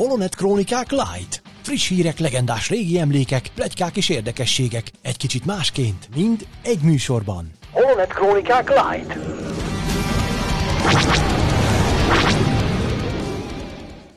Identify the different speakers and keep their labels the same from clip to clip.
Speaker 1: Holonet Krónikák Light. Friss hírek, legendás régi emlékek, plegykák és érdekességek. Egy kicsit másként, mind egy műsorban. Holonet Krónikák Light.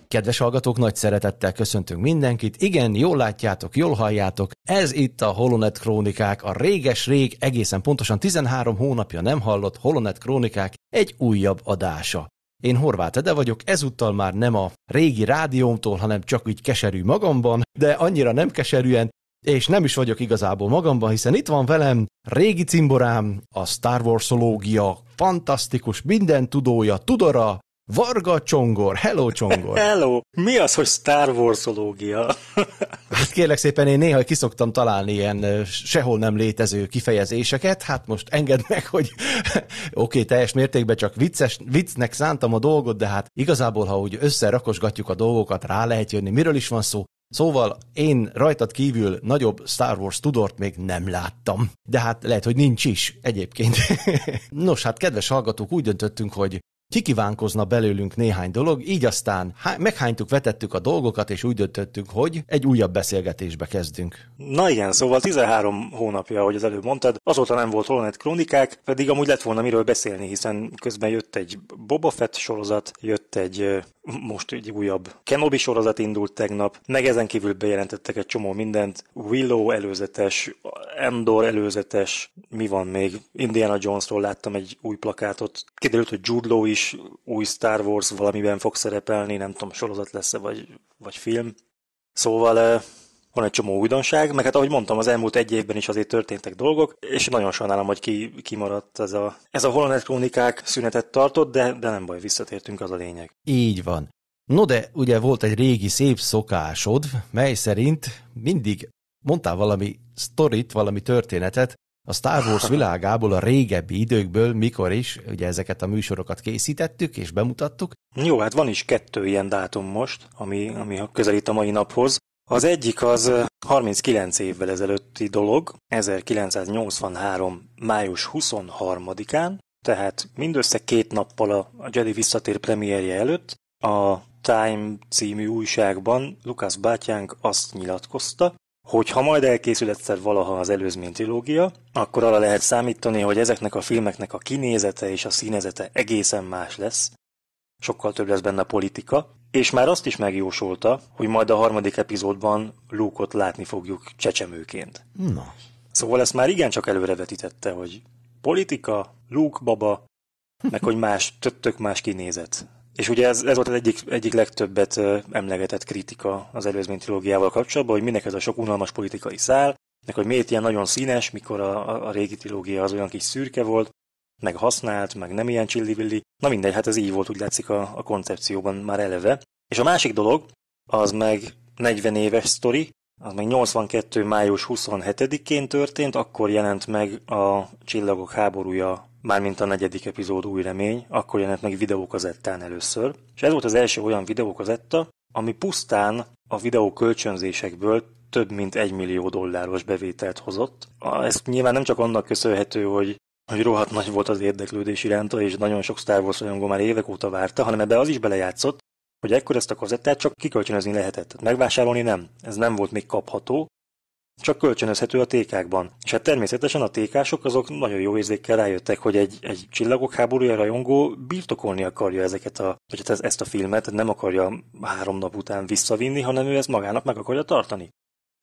Speaker 1: Kedves hallgatók, nagy szeretettel köszöntünk mindenkit. Igen, jól látjátok, jól halljátok. Ez itt a Holonet Krónikák, a réges-rég, egészen pontosan 13 hónapja nem hallott Holonet Krónikák egy újabb adása. Én Horváth Ede vagyok, ezúttal már nem a régi rádiómtól, hanem csak úgy keserű magamban, de annyira nem keserűen, és nem is vagyok igazából magamban, hiszen itt van velem régi cimborám, a Star Wars-ológia fantasztikus minden tudója, Tudora, Varga Csongor, hello Csongor!
Speaker 2: Hello! Mi az, hogy Star Wars-ológia?
Speaker 1: hát kérlek szépen, én néha kiszoktam találni ilyen sehol nem létező kifejezéseket, hát most engedd meg, hogy oké, okay, teljes mértékben csak vicces, viccnek szántam a dolgot, de hát igazából, ha úgy összerakosgatjuk a dolgokat, rá lehet jönni, miről is van szó. Szóval én rajtad kívül nagyobb Star Wars tudort még nem láttam. De hát lehet, hogy nincs is egyébként. Nos, hát kedves hallgatók, úgy döntöttünk, hogy kikívánkozna belőlünk néhány dolog, így aztán meghánytuk, vetettük a dolgokat, és úgy döntöttünk, hogy egy újabb beszélgetésbe kezdünk.
Speaker 2: Na igen, szóval 13 hónapja, ahogy az előbb mondtad, azóta nem volt Holonet Kronikák, pedig amúgy lett volna miről beszélni, hiszen közben jött egy Boba Fett sorozat, jött egy most egy újabb Kenobi sorozat indult tegnap, meg ezen kívül bejelentettek egy csomó mindent, Willow előzetes, Endor előzetes, mi van még? Indiana Jonesról láttam egy új plakátot, kiderült, hogy Jude Law is új Star Wars valamiben fog szerepelni, nem tudom, sorozat lesz-e, vagy, vagy film. Szóval van egy csomó újdonság, meg hát ahogy mondtam, az elmúlt egy évben is azért történtek dolgok, és nagyon sajnálom, hogy ki, kimaradt ez a, ez a Holonet Krónikák szünetet tartott, de, de nem baj, visszatértünk, az a lényeg.
Speaker 1: Így van. No de ugye volt egy régi szép szokásod, mely szerint mindig mondtál valami sztorit, valami történetet, a Star Wars világából, a régebbi időkből, mikor is, ugye ezeket a műsorokat készítettük és bemutattuk.
Speaker 2: Jó, hát van is kettő ilyen dátum most, ami, ami közelít a mai naphoz. Az egyik az 39 évvel ezelőtti dolog, 1983. május 23-án, tehát mindössze két nappal a Jedi visszatér premierje előtt a Time című újságban Lukasz bátyánk azt nyilatkozta, hogy ha majd elkészül egyszer valaha az előzmény trilógia, akkor arra lehet számítani, hogy ezeknek a filmeknek a kinézete és a színezete egészen más lesz, sokkal több lesz benne politika, és már azt is megjósolta, hogy majd a harmadik epizódban Luke-ot látni fogjuk csecsemőként.
Speaker 1: Na.
Speaker 2: Szóval ezt már igencsak előrevetítette, hogy politika, Luke baba, meg hogy más, tök más kinézet. És ugye ez, ez volt az egyik, egyik legtöbbet emlegetett kritika az előzmény trilógiával kapcsolatban, hogy minek ez a sok unalmas politikai szál, meg hogy miért ilyen nagyon színes, mikor a, a, régi trilógia az olyan kis szürke volt, meg használt, meg nem ilyen csillivilli. Na mindegy, hát ez így volt, úgy látszik a, a koncepcióban már eleve. És a másik dolog, az meg 40 éves sztori, az meg 82. május 27-én történt, akkor jelent meg a Csillagok háborúja, mármint a negyedik epizód új remény, akkor jelent meg videókazettán először. És ez volt az első olyan videókazetta, ami pusztán a videó kölcsönzésekből több mint egy millió dolláros bevételt hozott. Ez nyilván nem csak annak köszönhető, hogy hogy rohadt nagy volt az érdeklődés iránta, és nagyon sok Star Wars rajongó már évek óta várta, hanem ebbe az is belejátszott, hogy ekkor ezt a kazettát csak kikölcsönözni lehetett. Megvásárolni nem. Ez nem volt még kapható, csak kölcsönözhető a tékákban. És hát természetesen a tékások azok nagyon jó érzékkel rájöttek, hogy egy, egy csillagok háborúja rajongó birtokolni akarja ezeket a, vagy hát ezt a filmet, nem akarja három nap után visszavinni, hanem ő ezt magának meg akarja tartani.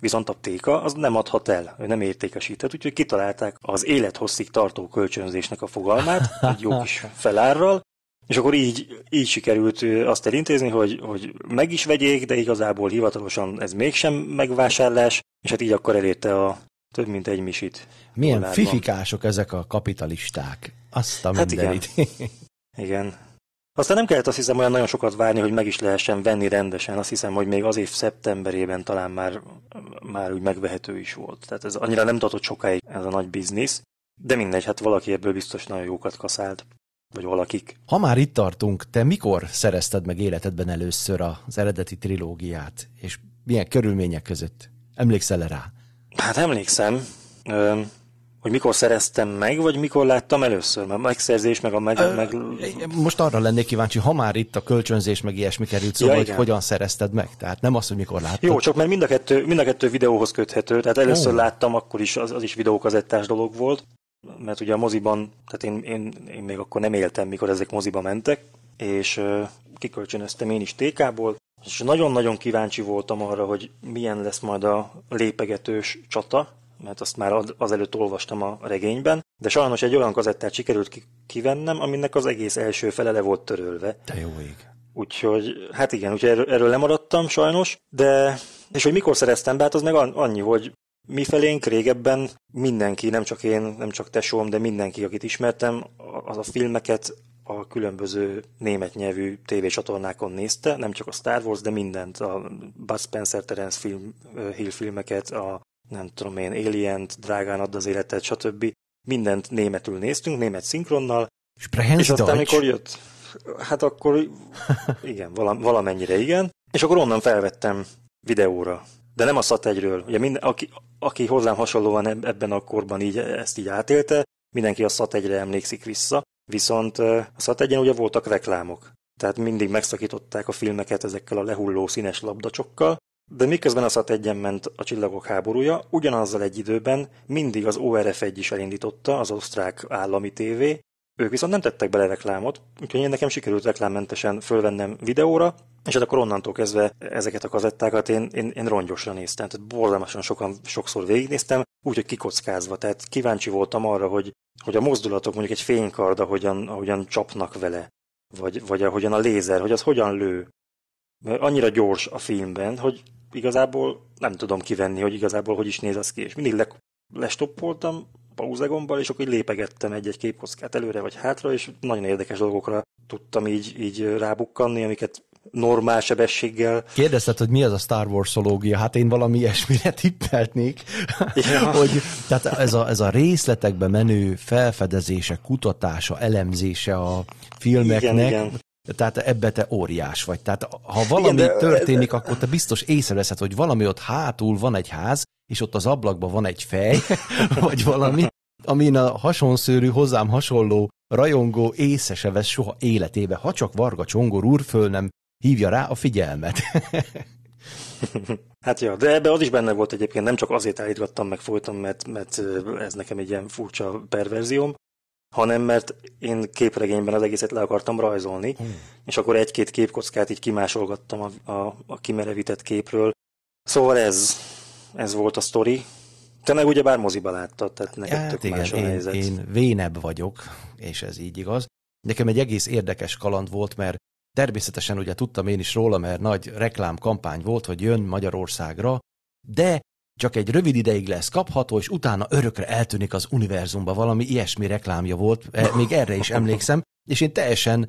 Speaker 2: Viszont a téka az nem adhat el, ő nem értékesített, úgyhogy kitalálták az élethosszig tartó kölcsönzésnek a fogalmát, egy jó kis felárral, és akkor így, így sikerült azt elintézni, hogy, hogy meg is vegyék, de igazából hivatalosan ez mégsem megvásárlás, és hát így akkor elérte a több mint egy misit.
Speaker 1: Milyen Olárban. fifikások ezek a kapitalisták. Azt a
Speaker 2: hát igen. igen. Aztán nem kellett azt hiszem olyan nagyon sokat várni, hogy meg is lehessen venni rendesen. Azt hiszem, hogy még az év szeptemberében talán már, már úgy megvehető is volt. Tehát ez annyira nem tartott sokáig ez a nagy biznisz. De mindegy, hát valaki ebből biztos nagyon jókat kaszált. Vagy valakik.
Speaker 1: Ha már itt tartunk, te mikor szerezted meg életedben először az eredeti trilógiát? És milyen körülmények között? Emlékszel -e rá?
Speaker 2: Hát emlékszem. hogy mikor szereztem meg, vagy mikor láttam először, mert megszerzés, meg a meg... Ö, meg...
Speaker 1: Most arra lennék kíváncsi, ha már itt a kölcsönzés, meg ilyesmi került szóval, ja, hogy hogyan szerezted meg, tehát nem az, hogy mikor láttad.
Speaker 2: Jó, csak mert mind a kettő, mind a kettő videóhoz köthető, tehát először oh. láttam, akkor is az, az is videókazettás dolog volt, mert ugye a moziban, tehát én, én, én még akkor nem éltem, mikor ezek moziba mentek, és uh, kikölcsönöztem én is TK-ból, és nagyon-nagyon kíváncsi voltam arra, hogy milyen lesz majd a lépegetős csata, mert azt már azelőtt olvastam a regényben, de sajnos egy olyan kazettát sikerült kivennem, aminek az egész első fele le volt törölve.
Speaker 1: De jó ég.
Speaker 2: Úgyhogy, hát igen, úgyhogy erről, erről lemaradtam sajnos, de, és hogy mikor szereztem be, hát az meg annyi, hogy mi felénk régebben mindenki, nem csak én, nem csak tesóm, de mindenki, akit ismertem, az a filmeket a különböző német nyelvű tévécsatornákon nézte, nem csak a Star Wars, de mindent, a Bud Spencer Terence film, Hill filmeket, a nem tudom én, alien drágán ad az életet, stb. Mindent németül néztünk, német szinkronnal.
Speaker 1: és aztán,
Speaker 2: amikor jött, hát akkor igen, valamennyire igen, és akkor onnan felvettem videóra. De nem a SAT1-ről. Ugye minden, aki, aki hozzám hasonlóan ebben a korban így, ezt így átélte, mindenki a SAT1-re emlékszik vissza, viszont a SAT1-en ugye voltak reklámok. Tehát mindig megszakították a filmeket ezekkel a lehulló színes labdacsokkal, de miközben a SAT egyen ment a Csillagok háborúja, ugyanazzal egy időben mindig az ORF1 is elindította, az osztrák állami tévé, ők viszont nem tettek bele reklámot, úgyhogy én nekem sikerült reklámmentesen fölvennem videóra, és hát akkor onnantól kezdve ezeket a kazettákat én, én, én rongyosra néztem, tehát borzalmasan sokan, sokszor végignéztem, úgyhogy kikockázva, tehát kíváncsi voltam arra, hogy, hogy a mozdulatok, mondjuk egy fénykard, ahogyan, ahogyan csapnak vele, vagy, vagy ahogyan a lézer, hogy az hogyan lő. Mert annyira gyors a filmben, hogy igazából nem tudom kivenni, hogy igazából hogy is néz az ki, és mindig le, lestoppoltam pauzegombbal, és akkor így lépegettem egy-egy képkockát előre vagy hátra, és nagyon érdekes dolgokra tudtam így, így rábukkanni, amiket normál sebességgel.
Speaker 1: Kérdezted, hogy mi az a Star Wars-ológia? Hát én valami ilyesmire tippeltnék, ja. hogy tehát ez a, ez a részletekbe menő felfedezése, kutatása, elemzése a filmeknek, igen, igen. Tehát ebbe te óriás vagy. Tehát ha valami Igen, de, történik, de... akkor te biztos észreveszed, hogy valami ott hátul van egy ház, és ott az ablakban van egy fej, vagy valami, amin a hasonszőrű, hozzám hasonló rajongó észre se vesz soha életébe, ha csak Varga Csongor úr föl nem hívja rá a figyelmet.
Speaker 2: hát ja, de ebbe az is benne volt egyébként, nem csak azért állítgattam meg folyton, mert, mert ez nekem egy ilyen furcsa perverzióm, hanem mert én képregényben az egészet le akartam rajzolni, hmm. és akkor egy-két képkockát így kimásolgattam a, a, a kimerevített képről. Szóval ez, ez volt a sztori. Te meg ugye bár moziba láttad, tehát neked hát tök igen, más a
Speaker 1: én,
Speaker 2: helyzet.
Speaker 1: én vénebb vagyok, és ez így igaz. Nekem egy egész érdekes kaland volt, mert természetesen ugye tudtam én is róla, mert nagy reklámkampány volt, hogy jön Magyarországra, de csak egy rövid ideig lesz kapható, és utána örökre eltűnik az univerzumba. Valami ilyesmi reklámja volt, e, még erre is emlékszem, és én teljesen,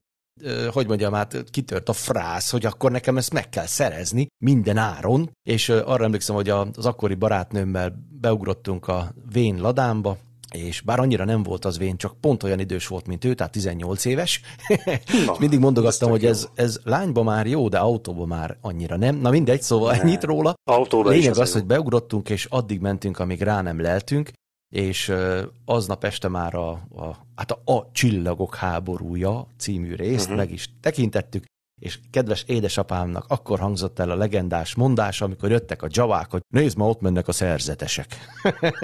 Speaker 1: hogy mondjam, hát kitört a frász, hogy akkor nekem ezt meg kell szerezni minden áron, és arra emlékszem, hogy az akkori barátnőmmel beugrottunk a Vén ladámba, és bár annyira nem volt az vén, csak pont olyan idős volt, mint ő, tehát 18 éves. Na, mindig mondogattam, hogy ez, ez lányba már jó, de autóba már annyira nem. Na mindegy, szóval ne. ennyit róla.
Speaker 2: Autóba
Speaker 1: Lényeg az, az hogy beugrottunk, és addig mentünk, amíg rá nem leltünk, és aznap este már a, a, hát a, a Csillagok háborúja című részt uh-huh. meg is tekintettük, és kedves édesapámnak akkor hangzott el a legendás mondás, amikor jöttek a javák, hogy nézd ma, ott mennek a szerzetesek.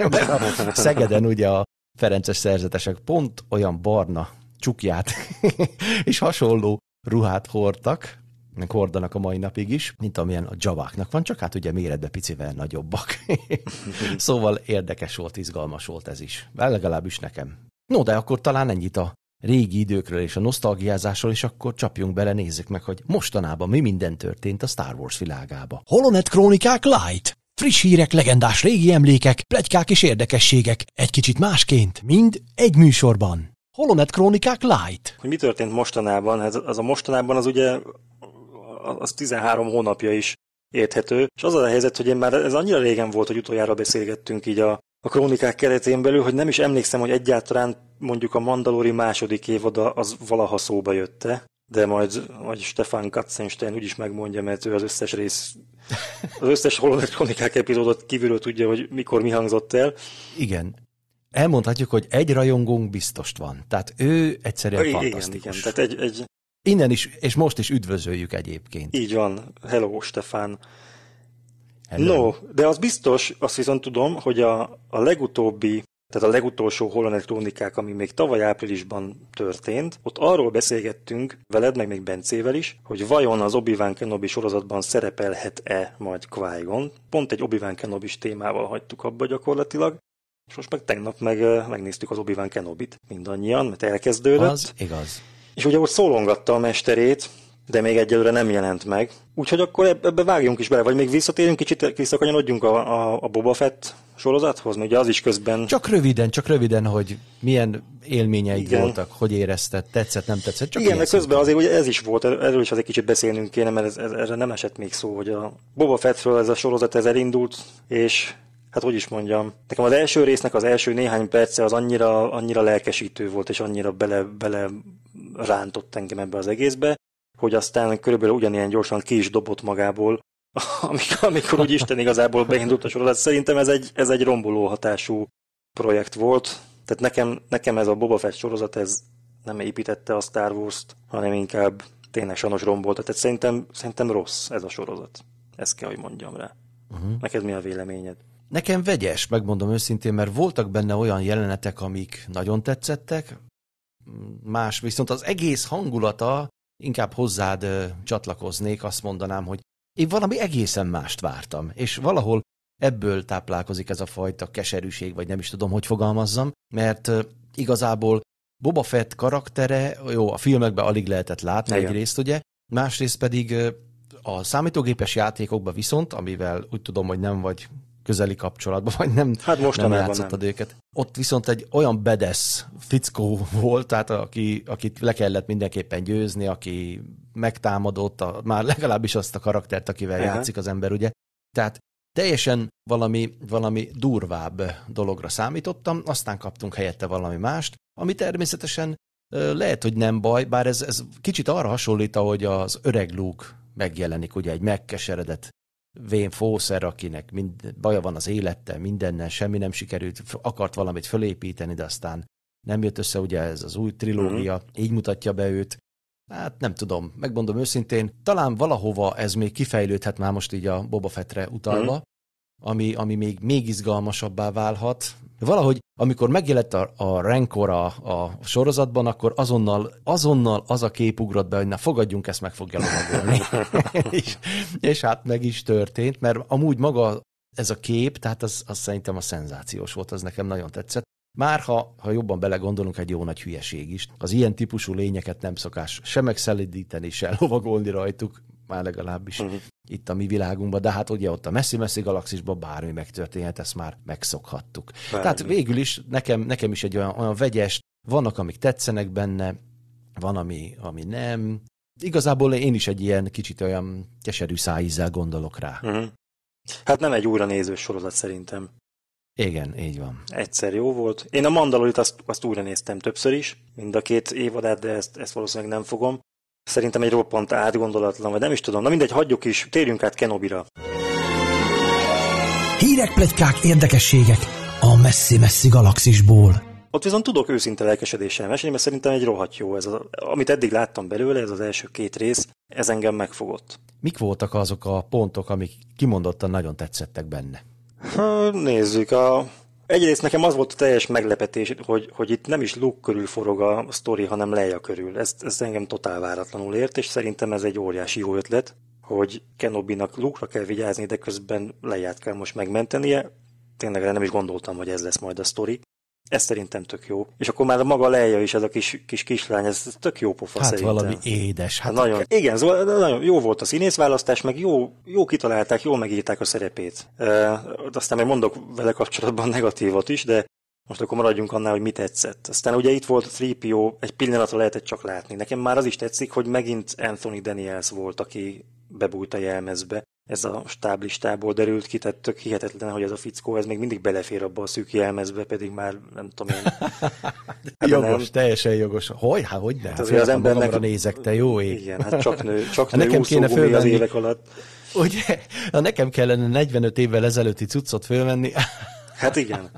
Speaker 1: Szegeden ugye a Ferences szerzetesek pont olyan barna csukját és hasonló ruhát hordtak, hordanak a mai napig is, mint amilyen a javáknak van, csak hát ugye méretbe picivel nagyobbak. szóval érdekes volt, izgalmas volt ez is. Legalábbis nekem. No, de akkor talán ennyit a régi időkről és a nosztalgiázásról, és akkor csapjunk bele, nézzük meg, hogy mostanában mi minden történt a Star Wars világába. Holonet Krónikák Light! Friss hírek, legendás régi emlékek, plegykák és érdekességek, egy kicsit másként, mind egy műsorban. Holonet Krónikák Light!
Speaker 2: Hogy mi történt mostanában? Hát az a mostanában az ugye az 13 hónapja is érthető, és az a helyzet, hogy én már ez annyira régen volt, hogy utoljára beszélgettünk így a a krónikák keretén belül, hogy nem is emlékszem, hogy egyáltalán mondjuk a Mandalori második évada az valaha szóba jötte, de majd, majd Stefan Katzenstein úgyis megmondja, mert ő az összes rész, az összes Holonet krónikák epizódot kívülről tudja, hogy mikor mi hangzott el.
Speaker 1: Igen. elmondhatjuk, hogy egy rajongónk biztost van. Tehát ő egyszerűen
Speaker 2: igen,
Speaker 1: fantasztikus.
Speaker 2: igen, tehát egy, egy...
Speaker 1: Innen is, és most is üdvözöljük egyébként.
Speaker 2: Így van. Hello, Stefán. Hello. No, de az biztos, azt viszont tudom, hogy a, a legutóbbi tehát a legutolsó holonektronikák, ami még tavaly áprilisban történt, ott arról beszélgettünk veled, meg még Bencével is, hogy vajon az Obi-Wan Kenobi sorozatban szerepelhet-e majd qui -Gon. Pont egy Obi-Wan kenobi témával hagytuk abba gyakorlatilag, és most meg tegnap meg megnéztük az Obi-Wan Kenobit mindannyian, mert elkezdődött.
Speaker 1: Az igaz.
Speaker 2: És ugye ott szólongatta a mesterét, de még egyelőre nem jelent meg. Úgyhogy akkor ebbe vágjunk is bele, vagy még visszatérünk kicsit, visszakanyolodjunk a, a, a Boba Fett sorozathoz, mert ugye az is közben...
Speaker 1: Csak röviden, csak röviden, hogy milyen élményeid Igen. voltak, hogy érezted, tetszett, nem tetszett. Csak
Speaker 2: Igen, mert közben azért ugye ez is volt, erről is azért kicsit beszélnünk kéne, mert ez, ez, erre nem esett még szó, hogy a Boba Fettről ez a sorozat ez elindult, és hát hogy is mondjam, nekem az első résznek az első néhány perce az annyira, annyira lelkesítő volt, és annyira bele, bele rántott engem ebbe az egészbe, hogy aztán körülbelül ugyanilyen gyorsan ki is dobott magából, amikor, amikor úgy Isten igazából beindult a sorozat. Szerintem ez egy, ez egy romboló hatású projekt volt. Tehát nekem, nekem ez a Boba Fett sorozat, ez nem építette a Star Wars-t, hanem inkább tényleg sajnos rombolta. Tehát szerintem, szerintem rossz ez a sorozat. Ezt kell, hogy mondjam rá. Uh-huh. Neked mi a véleményed?
Speaker 1: Nekem vegyes, megmondom őszintén, mert voltak benne olyan jelenetek, amik nagyon tetszettek, más viszont az egész hangulata inkább hozzád ö, csatlakoznék, azt mondanám, hogy én valami egészen mást vártam, és valahol ebből táplálkozik ez a fajta keserűség, vagy nem is tudom, hogy fogalmazzam, mert ö, igazából Boba Fett karaktere, jó, a filmekben alig lehetett látni Igen. egyrészt, ugye, másrészt pedig ö, a számítógépes játékokban viszont, amivel úgy tudom, hogy nem vagy közeli kapcsolatban, vagy nem,
Speaker 2: hát
Speaker 1: nem játszottad nem. őket. Ott viszont egy olyan bedesz fickó volt, tehát aki, akit le kellett mindenképpen győzni, aki megtámadott, a, már legalábbis azt a karaktert, akivel uh-huh. játszik az ember, ugye. Tehát teljesen valami, valami durvább dologra számítottam, aztán kaptunk helyette valami mást, ami természetesen lehet, hogy nem baj, bár ez, ez kicsit arra hasonlít, ahogy az öreg Luke megjelenik, ugye egy megkeseredett vén fószer, akinek mind, baja van az élettel, mindennel, semmi nem sikerült, akart valamit fölépíteni, de aztán nem jött össze ugye ez az új trilógia, uh-huh. így mutatja be őt. Hát nem tudom, megmondom őszintén, talán valahova ez még kifejlődhet már most így a Boba Fettre utalva, uh-huh. Ami, ami még, még izgalmasabbá válhat, Valahogy, amikor megjelent a, a Rancor a, a sorozatban, akkor azonnal, azonnal az a kép ugrott be, hogy na fogadjunk, ezt meg fogja lovagolni. és, és hát meg is történt, mert amúgy maga ez a kép, tehát az, az szerintem a szenzációs volt, az nekem nagyon tetszett. Már ha, ha jobban belegondolunk, egy jó nagy hülyeség is. Az ilyen típusú lényeket nem szokás se megszelidíteni, se lovagolni rajtuk, már legalábbis uh-huh. itt a mi világunkban, de hát ugye ott a messzi-messzi galaxisban bármi megtörténhet, ezt már megszokhattuk. Bármi. Tehát végül is nekem, nekem is egy olyan, olyan vegyes, vannak, amik tetszenek benne, van, ami, ami nem. Igazából én is egy ilyen kicsit olyan keserű szájízzel gondolok rá. Uh-huh.
Speaker 2: Hát nem egy újra néző sorozat szerintem.
Speaker 1: Igen, így van.
Speaker 2: Egyszer jó volt. Én a Mandalorit azt, azt újra néztem többször is, mind a két évadát, de ezt, ezt valószínűleg nem fogom. Szerintem egy roppant átgondolatlan, vagy nem is tudom. Na mindegy, hagyjuk is, térjünk át Kenobira.
Speaker 3: Hírek, pletykák, érdekességek a messzi-messzi galaxisból.
Speaker 2: Ott viszont tudok őszinte lelkesedéssel mesélni, mert szerintem egy rohadt jó. Ez a, amit eddig láttam belőle, ez az első két rész, ez engem megfogott.
Speaker 1: Mik voltak azok a pontok, amik kimondottan nagyon tetszettek benne?
Speaker 2: Ha, nézzük, a Egyrészt nekem az volt a teljes meglepetés, hogy, hogy itt nem is Luke körül forog a sztori, hanem Leia körül. Ez, ez engem totál váratlanul ért, és szerintem ez egy óriási jó ötlet, hogy Kenobi-nak Luke-ra kell vigyázni, de közben Leia-t kell most megmentenie. Tényleg nem is gondoltam, hogy ez lesz majd a sztori. Ez szerintem tök jó. És akkor már a maga leja is, ez a kis, kis kislány, ez tök jó pofa
Speaker 1: hát
Speaker 2: szerintem.
Speaker 1: valami édes. Hát
Speaker 2: nagyon, ke- igen, szóval nagyon jó volt a színészválasztás, meg jó, jó kitalálták, jól megírták a szerepét. E, aztán még mondok vele kapcsolatban negatívat is, de most akkor maradjunk annál, hogy mit tetszett. Aztán ugye itt volt a 3PO, egy pillanatra lehetett csak látni. Nekem már az is tetszik, hogy megint Anthony Daniels volt, aki bebújt a jelmezbe ez a stáblistából derült ki, tehát tök hihetetlen, hogy ez a fickó, ez még mindig belefér abba a szűk jelmezbe, pedig már nem tudom én.
Speaker 1: Hát jogos, nem. teljesen jogos. Hogy? Hát hogy ne? Hát az, az embernek... nézek, te jó ég.
Speaker 2: Igen, hát csak nő, csak nő nekem kéne fölvenni, az évek alatt.
Speaker 1: Ugye, ha nekem kellene 45 évvel ezelőtti cuccot fölvenni.
Speaker 2: hát igen.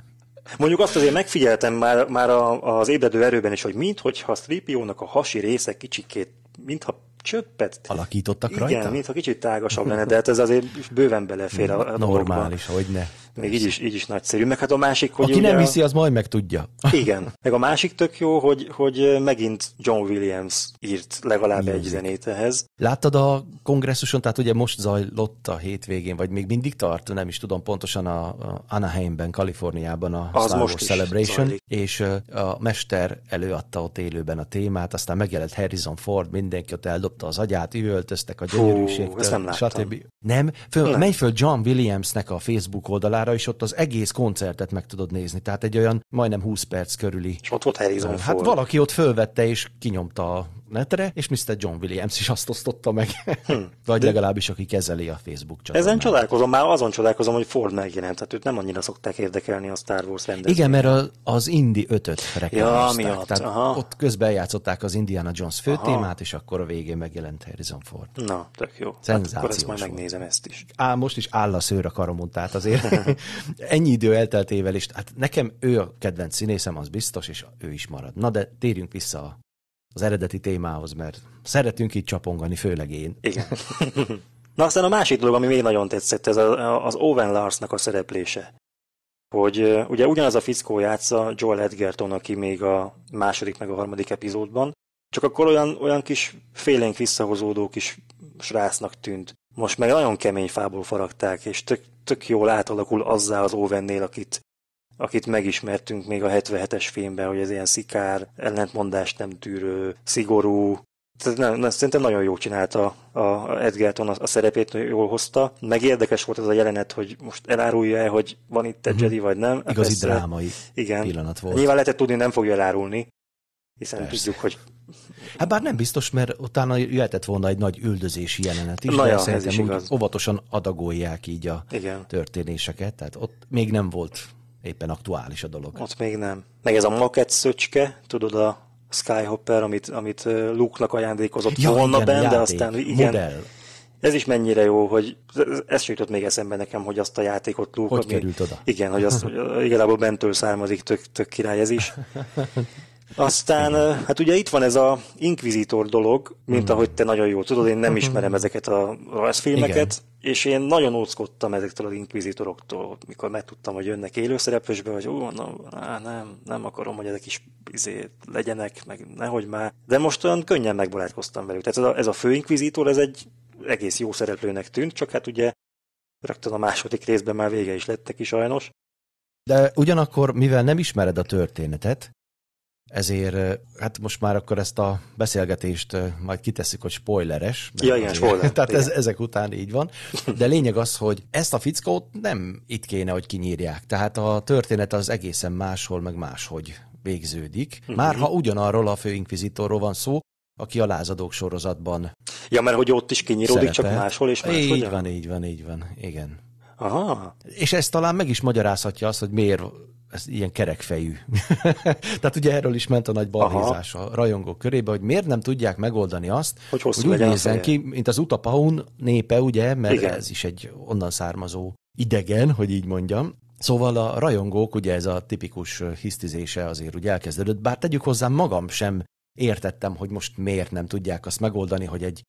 Speaker 2: Mondjuk azt azért megfigyeltem már, már a, az ébredő erőben is, hogy minthogyha a Stripiónak a hasi része kicsikét, mintha csöppet.
Speaker 1: Alakítottak
Speaker 2: Igen,
Speaker 1: rajta?
Speaker 2: mintha kicsit tágasabb lenne, de hát ez azért bőven belefér a, a
Speaker 1: Normális, hogy ne.
Speaker 2: Még így is, így is nagyszerű. Meg hát a másik, hogy
Speaker 1: Aki
Speaker 2: ugye
Speaker 1: nem hiszi, az majd megtudja.
Speaker 2: Igen. Meg a másik tök jó, hogy, hogy megint John Williams írt legalább egy
Speaker 1: Music.
Speaker 2: zenét ehhez.
Speaker 1: Láttad a kongresszuson, tehát ugye most zajlott a hétvégén, vagy még mindig tart, nem is tudom pontosan a, a Anaheimben, Kaliforniában a
Speaker 2: Az
Speaker 1: Star
Speaker 2: most
Speaker 1: Wars Celebration,
Speaker 2: zajlik.
Speaker 1: és a mester előadta ott élőben a témát, aztán megjelent Harrison Ford, mindenki ott eldobta az agyát, üvöltöztek a gyönyörűségtől,
Speaker 2: ezt nem
Speaker 1: stb. Nem, föl,
Speaker 2: Nem.
Speaker 1: menj föl John Williamsnek a Facebook oldalára, és ott az egész koncertet meg tudod nézni, tehát egy olyan majdnem 20 perc körüli
Speaker 2: És ott volt Harrison
Speaker 1: Hát
Speaker 2: Ford.
Speaker 1: valaki ott fölvette és kinyomta a netre, és Mr. John Williams is azt osztotta meg. Vagy legalábbis aki kezeli a Facebook csatornát.
Speaker 2: Ezen csodálkozom, már azon csodálkozom, hogy Ford megjelent, tehát őt nem annyira szokták érdekelni a Star Wars rendezvény.
Speaker 1: Igen, mert az, az Indi 5-öt reklámozták.
Speaker 2: miatt,
Speaker 1: Tehát
Speaker 2: aha.
Speaker 1: ott közben játszották az Indiana Jones főtémát, és akkor a végén megjelent Harrison Ford.
Speaker 2: Na, tök jó. Hát
Speaker 1: Szenzációs
Speaker 2: akkor ezt majd megnézem ezt is.
Speaker 1: Á, most is áll a szőr a karomon, tehát azért ennyi idő elteltével is, hát nekem ő a kedvenc színészem, az biztos, és ő is marad. Na de térjünk vissza az eredeti témához, mert szeretünk itt csapongani, főleg én.
Speaker 2: Igen. Na aztán a másik dolog, ami még nagyon tetszett, ez az Owen Larsnak a szereplése. Hogy ugye ugyanaz a fickó játsza Joel Edgerton, aki még a második meg a harmadik epizódban, csak akkor olyan, olyan kis félénk visszahozódó kis srácnak tűnt. Most meg nagyon kemény fából faragták, és tök, tök jól átalakul azzá az Owennél, akit, akit megismertünk még a 77-es filmben, hogy ez ilyen szikár, ellentmondást nem tűrő, szigorú, tehát nem, nem, szerintem nagyon jól csinálta a Edgerton a, a szerepét, jól hozta. Meg érdekes volt ez a jelenet, hogy most elárulja-e, hogy van itt egy Jedi, vagy nem. Hát
Speaker 1: Igazi
Speaker 2: persze-
Speaker 1: drámai
Speaker 2: igen.
Speaker 1: pillanat volt.
Speaker 2: Nyilván lehetett tudni, nem fogja elárulni, hiszen
Speaker 1: Persze.
Speaker 2: tudjuk, hogy
Speaker 1: Hát bár nem biztos, mert utána jöhetett volna egy nagy üldözési jelenet is,
Speaker 2: Na
Speaker 1: de
Speaker 2: ja,
Speaker 1: szerintem
Speaker 2: is igaz.
Speaker 1: óvatosan adagolják így a
Speaker 2: igen,
Speaker 1: történéseket, tehát ott még nem volt éppen aktuális a dolog.
Speaker 2: ott még nem. Meg ez a makett szöcske, tudod, a Skyhopper, amit, amit Luke-nak ajándékozott ja, volna
Speaker 1: igen,
Speaker 2: benne, de aztán igen,
Speaker 1: modell.
Speaker 2: ez is mennyire jó, hogy ez, se jutott még eszembe nekem, hogy azt a játékot Luke
Speaker 1: Hogy került oda?
Speaker 2: Igen, hogy azt hogy igazából bentől származik, tök, tök király ez is. Aztán, hát ugye itt van ez a Inquisitor dolog, mint
Speaker 1: Hmm.
Speaker 2: ahogy te nagyon jól tudod, én nem ismerem ezeket a rajzfilmeket, és én nagyon óckodtam ezektől az Inquisitoroktól, mikor megtudtam, hogy jönnek élőszereplősbe, hogy ó, na, á, nem, nem akarom, hogy ezek is izé, legyenek, meg nehogy már. De most olyan könnyen megbarátkoztam velük. Tehát ez a, ez a fő Inquisitor, ez egy egész jó szereplőnek tűnt, csak hát ugye rögtön a második részben már vége is lett neki sajnos.
Speaker 1: De ugyanakkor, mivel nem ismered a történetet, ezért, hát most már akkor ezt a beszélgetést majd kitesszük, hogy spoileres.
Speaker 2: Ja, igen, spoiler,
Speaker 1: Tehát ez,
Speaker 2: igen.
Speaker 1: ezek után így van. De lényeg az, hogy ezt a fickót nem itt kéne, hogy kinyírják. Tehát a történet az egészen máshol, meg máshogy végződik.
Speaker 2: Mhm.
Speaker 1: Már ha ugyanarról a főinkvizitorról van szó, aki a lázadók sorozatban
Speaker 2: Ja, mert hogy ott is kinyíródik, csak
Speaker 1: szerepel.
Speaker 2: máshol és
Speaker 1: Így
Speaker 2: máshol.
Speaker 1: van, így van, így van, igen.
Speaker 2: Aha,
Speaker 1: És ez talán meg is magyarázhatja azt, hogy miért ez ilyen kerekfejű. Tehát ugye erről is ment a nagy balhézás a rajongók körébe, hogy miért nem tudják megoldani azt,
Speaker 2: Hogy
Speaker 1: hogy úgy nézzen ki, mint az Utapaun népe, ugye, mert
Speaker 2: Igen.
Speaker 1: Ez is egy onnan származó idegen, hogy így mondjam. Szóval a rajongók, ugye ez a tipikus hisztizése azért úgy elkezdődött, bár tegyük hozzá magam sem értettem, hogy most miért nem tudják azt megoldani, hogy egy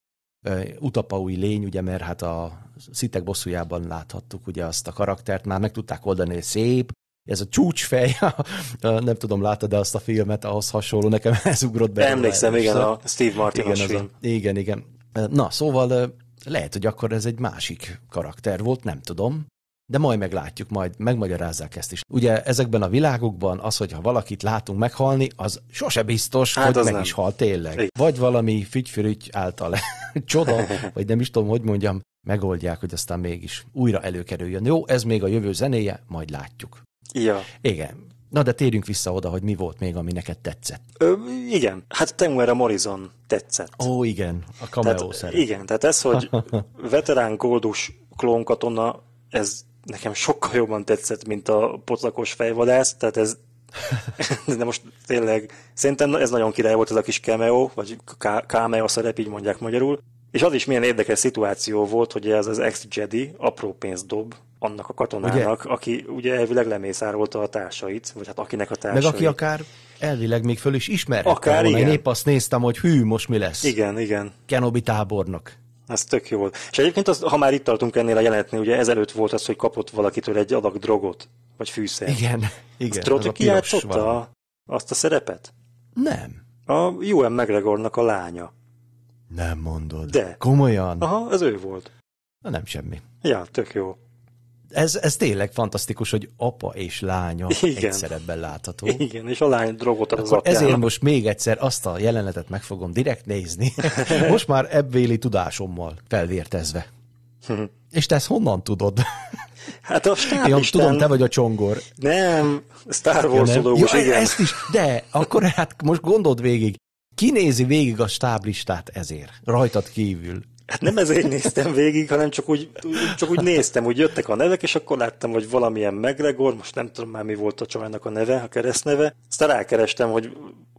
Speaker 1: utapaui lény, ugye, mert hát a szitek bosszújában láthattuk ugye azt a karaktert, már meg tudták oldani, hogy szép, ez a csúcsfej, nem tudom, láttad de azt a filmet, ahhoz hasonló, nekem ez ugrott be.
Speaker 2: emlékszem, igen, a Steve Martinos
Speaker 1: igen,
Speaker 2: film.
Speaker 1: a, igen, igen. Na, szóval lehet, hogy akkor ez egy másik karakter volt, nem tudom, de majd meglátjuk, majd megmagyarázzák ezt is. Ugye ezekben a világokban az, hogy ha valakit látunk meghalni, az sose biztos,
Speaker 2: Hát
Speaker 1: hogy meg
Speaker 2: nem.
Speaker 1: is hal tényleg.
Speaker 2: Igen.
Speaker 1: Vagy valami fügyfürügy által csoda, vagy nem is tudom, hogy mondjam, megoldják, hogy aztán mégis újra előkerüljön. Jó, ez még a jövő zenéje, majd látjuk.
Speaker 2: Ja.
Speaker 1: Igen. Na de térjünk vissza oda, hogy mi volt még, ami neked tetszett.
Speaker 2: Ö, igen, hát Temuera Morrison tetszett.
Speaker 1: Ó, igen, a cameo szerep.
Speaker 2: igen, tehát ez, hogy veterán goldus klónkatona, ez nekem sokkal jobban tetszett, mint a pocakos fejvadász, tehát ez de most tényleg szerintem ez nagyon király volt ez a kis cameo, vagy cameo szerep, így mondják magyarul. És az is milyen érdekes szituáció volt, hogy ez az ex-Jedi apró pénzt dob annak a katonának, ugye? aki ugye elvileg lemészárolta a társait, vagy hát akinek a társait.
Speaker 1: Meg aki akár elvileg még föl is ismerhette akár, volna. Én épp azt néztem, hogy hű, most mi lesz.
Speaker 2: Igen, igen.
Speaker 1: Kenobi tábornok.
Speaker 2: Ez tök jó volt. És egyébként, az, ha már itt tartunk ennél a jelenetnél, ugye ezelőtt volt az, hogy kapott valakitől egy adag drogot, vagy fűszer.
Speaker 1: Igen, igen.
Speaker 2: Azt tudod, hogy ki játszotta azt a szerepet?
Speaker 1: Nem.
Speaker 2: A Ewan McGregornak a lánya.
Speaker 1: Nem mondod.
Speaker 2: De.
Speaker 1: Komolyan?
Speaker 2: Aha, ez ő volt.
Speaker 1: Na nem semmi.
Speaker 2: Ja, tök jó.
Speaker 1: Ez, ez tényleg fantasztikus, hogy apa és lánya Igen. egyszerebben látható.
Speaker 2: Igen, és a lány drogot
Speaker 1: az apjának. Ezért most még egyszer azt a jelenetet meg fogom direkt nézni. most már ebbéli tudásommal felvértezve. és te ezt honnan tudod?
Speaker 2: Hát a stáblistán...
Speaker 1: tudom, te vagy a csongor.
Speaker 2: Nem, Star Wars ja, ja, igen.
Speaker 1: Ezt is, de akkor hát most gondold végig, kinézi végig a stáblistát ezért, rajtad kívül.
Speaker 2: Hát nem ezért néztem végig, hanem csak úgy, csak úgy néztem, hogy jöttek a nevek, és akkor láttam, hogy valamilyen McGregor, most nem tudom már mi volt a csajnak a neve, a keresztneve. Aztán rákerestem, hogy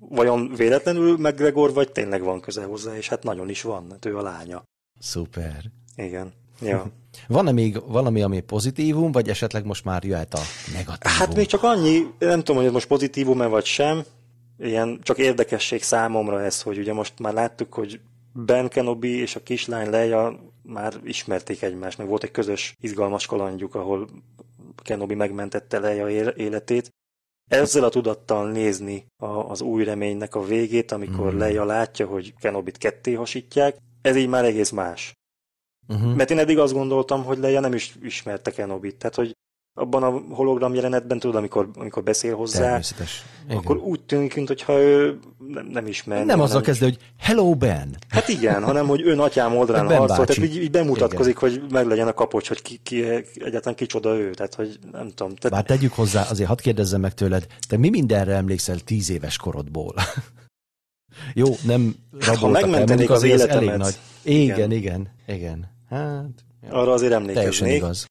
Speaker 2: vajon véletlenül McGregor, vagy tényleg van köze hozzá, és hát nagyon is van, hát ő a lánya.
Speaker 1: Szuper.
Speaker 2: Igen. Ja.
Speaker 1: Van-e még valami, ami pozitívum, vagy esetleg most már jöhet a negatívum?
Speaker 2: Hát még csak annyi, nem tudom, hogy ez most pozitívum-e vagy sem, ilyen csak érdekesség számomra ez, hogy ugye most már láttuk, hogy Ben Kenobi és a kislány Leia már ismerték egymást, meg volt egy közös izgalmas kalandjuk, ahol Kenobi megmentette Leia életét. Ezzel a tudattal nézni a, az új reménynek a végét, amikor mm. Leia látja, hogy Kenobit ketté hasítják, ez így már egész más. Uh-huh. Mert én eddig azt gondoltam, hogy Leia nem is ismerte Kenobit, tehát hogy abban a hologram jelenetben, tudod, amikor, amikor beszél hozzá, akkor úgy tűnik, mintha ő nem, nem ismer.
Speaker 1: Nem azzal kezdő, hogy hello Ben.
Speaker 2: Hát igen, hanem hogy ön atyám oldalán harcol, tehát így, így bemutatkozik, igen. hogy meglegyen a kapocs, hogy ki, ki, egyáltalán kicsoda ő, tehát hogy nem tudom. Tehát...
Speaker 1: Bár tegyük hozzá, azért hadd kérdezzem meg tőled, te mi mindenre emlékszel tíz éves korodból? Jó, nem
Speaker 2: raboltak ha el, az életemet. Elég nagy.
Speaker 1: Igen, igen, igen. igen. Hát,
Speaker 2: Arra azért emlékeznék. Teljesen igaz.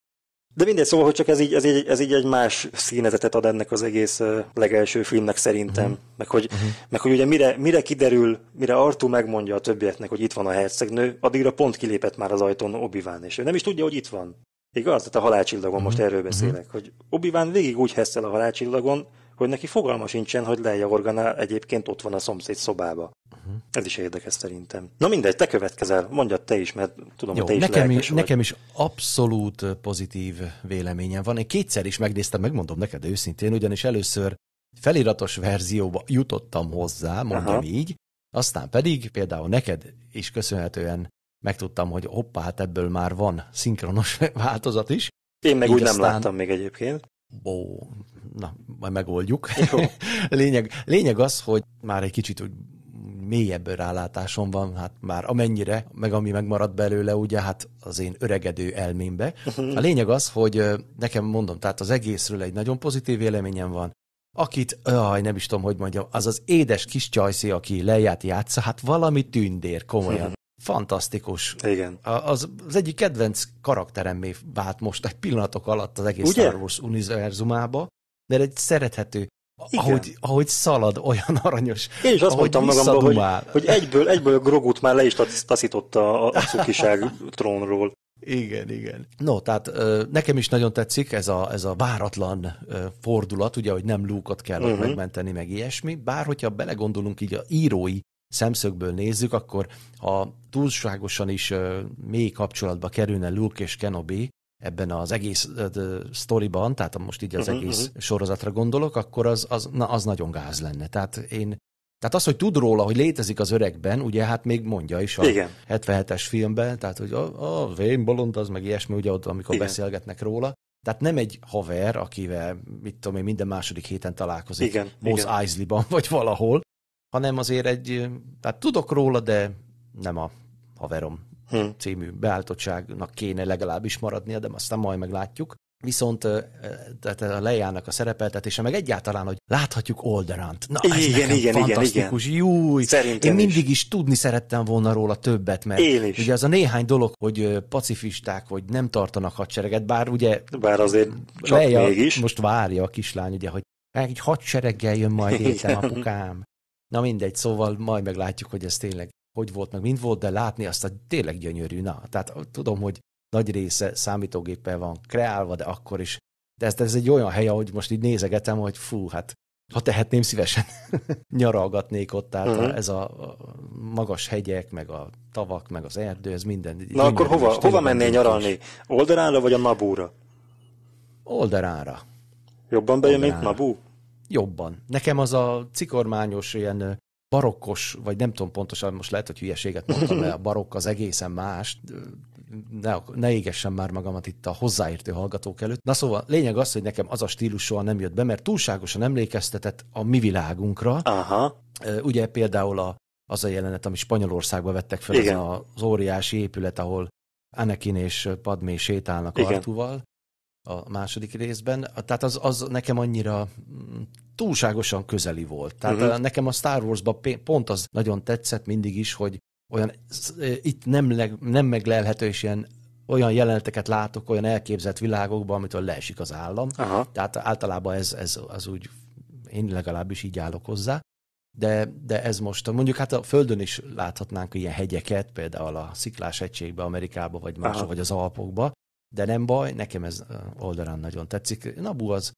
Speaker 2: De mindegy, szóval, hogy csak ez így, ez így, ez így egy más színezetet ad ennek az egész legelső filmnek szerintem. Uh-huh. Meg, hogy, uh-huh. meg hogy ugye mire, mire kiderül, mire Artu megmondja a többieknek, hogy itt van a hercegnő, addigra pont kilépett már az ajtón obi és ő nem is tudja, hogy itt van. Igaz? Tehát a halálcsillagon, uh-huh. most erről beszélek, uh-huh. hogy obi végig úgy hesszel a halálcsillagon, hogy neki fogalma sincsen, hogy Leia Organa egyébként ott van a szomszéd szobába. Uh-huh. Ez is érdekes szerintem. Na mindegy, te következel, mondjad te is, mert tudom, Jó, te is
Speaker 1: nekem, is, nekem is abszolút pozitív véleményem van. Én kétszer is megnéztem, megmondom neked őszintén, ugyanis először feliratos verzióba jutottam hozzá, mondjam Aha. így, aztán pedig például neked is köszönhetően megtudtam, hogy hoppá, hát ebből már van szinkronos változat is.
Speaker 2: Én meg Így úgy aztán... nem láttam még egyébként.
Speaker 1: Ó, na, majd megoldjuk. lényeg, lényeg az, hogy már egy kicsit úgy mélyebb rálátásom van, hát már amennyire, meg ami megmaradt belőle, ugye, hát az én öregedő elmémbe. A lényeg az, hogy nekem mondom, tehát az egészről egy nagyon pozitív véleményem van, akit, aj, nem is tudom, hogy mondjam, az az édes kis csajszé, aki leját játsza, hát valami tündér, komolyan. Fantasztikus.
Speaker 2: Igen.
Speaker 1: Az, az egyik kedvenc karakteremmé vált most egy pillanatok alatt az egész Ugye? Star Wars univerzumába, de egy szerethető, igen. Ahogy, ahogy szalad, olyan aranyos.
Speaker 2: Én is azt mondtam magamban, hogy, hogy egyből, egyből Grogut már le is taszította a, a cukiság trónról.
Speaker 1: Igen, igen. No, tehát nekem is nagyon tetszik ez a, ez a váratlan fordulat, ugye, hogy nem lúkot kell uh-huh. megmenteni, meg ilyesmi, bár hogyha belegondolunk így a írói szemszögből nézzük, akkor ha túlságosan is mély kapcsolatba kerülne Luke és Kenobi ebben az egész sztoriban, tehát most így az uh-huh, egész uh-huh. sorozatra gondolok, akkor az, az, na, az nagyon gáz lenne. Tehát én tehát az, hogy tud róla, hogy létezik az öregben, ugye hát még mondja is a Igen. 77-es filmben, tehát hogy a, a vén bolond az, meg ilyesmi, ugye ott, amikor Igen. beszélgetnek róla. Tehát nem egy haver, akivel, mit tudom én, minden második héten találkozik Igen. Mos Eisley-ban, vagy valahol, hanem azért egy, tehát tudok róla, de nem a haverom hmm. című beállítottságnak kéne legalábbis maradnia, de aztán majd meglátjuk. Viszont tehát a lejának a szerepeltetése, meg egyáltalán, hogy láthatjuk Olderant. Na, ez igen, igen, fantasztikus. Igen, igen. Júj, Szerintem én mindig is. is tudni szerettem volna róla többet, mert
Speaker 2: én is.
Speaker 1: ugye az a néhány dolog, hogy pacifisták, hogy nem tartanak hadsereget, bár ugye...
Speaker 2: Bár azért csak Leia mégis.
Speaker 1: most várja a kislány, ugye, hogy egy hadsereggel jön majd értem apukám. Na mindegy, szóval majd meglátjuk, hogy ez tényleg hogy volt, meg mind volt, de látni azt a tényleg gyönyörű. Na, tehát tudom, hogy nagy része számítógéppel van kreálva, de akkor is. De ez, ez egy olyan hely, ahogy most így nézegetem, hogy fú, hát ha tehetném, szívesen nyaralgatnék ott, tehát uh-huh. ez a magas hegyek, meg a tavak, meg az erdő, ez minden.
Speaker 2: Na akkor hova, hova mennél nyaralni? Oldalára vagy a Nabúra?
Speaker 1: Oldalára.
Speaker 2: Jobban bejön, mint Nabú?
Speaker 1: Jobban. Nekem az a cikormányos, ilyen barokkos, vagy nem tudom pontosan, most lehet, hogy hülyeséget mondtam, de a barokk az egészen más. Ne, ne égessem már magamat itt a hozzáértő hallgatók előtt. Na szóval, lényeg az, hogy nekem az a stílus soha nem jött be, mert túlságosan emlékeztetett a mi világunkra.
Speaker 2: Aha.
Speaker 1: Ugye például a, az a jelenet, ami Spanyolországba vettek fel, Igen. az az óriási épület, ahol Anakin és Padmé sétálnak Igen. Artuval a második részben. Tehát az, az nekem annyira mm, túlságosan közeli volt. Tehát uh-huh. nekem a Star Wars-ban pont az nagyon tetszett mindig is, hogy olyan itt nem, leg, nem meglelhető, és ilyen olyan jeleneteket látok olyan elképzelt világokban, amitől leesik az állam. Aha. Tehát általában ez, ez az úgy, én legalábbis így állok hozzá. De, de ez most, mondjuk hát a Földön is láthatnánk ilyen hegyeket, például a Sziklás egységbe Amerikába, vagy máshol, vagy az Alpokba, de nem baj, nekem ez oldalán nagyon tetszik. Nabu az,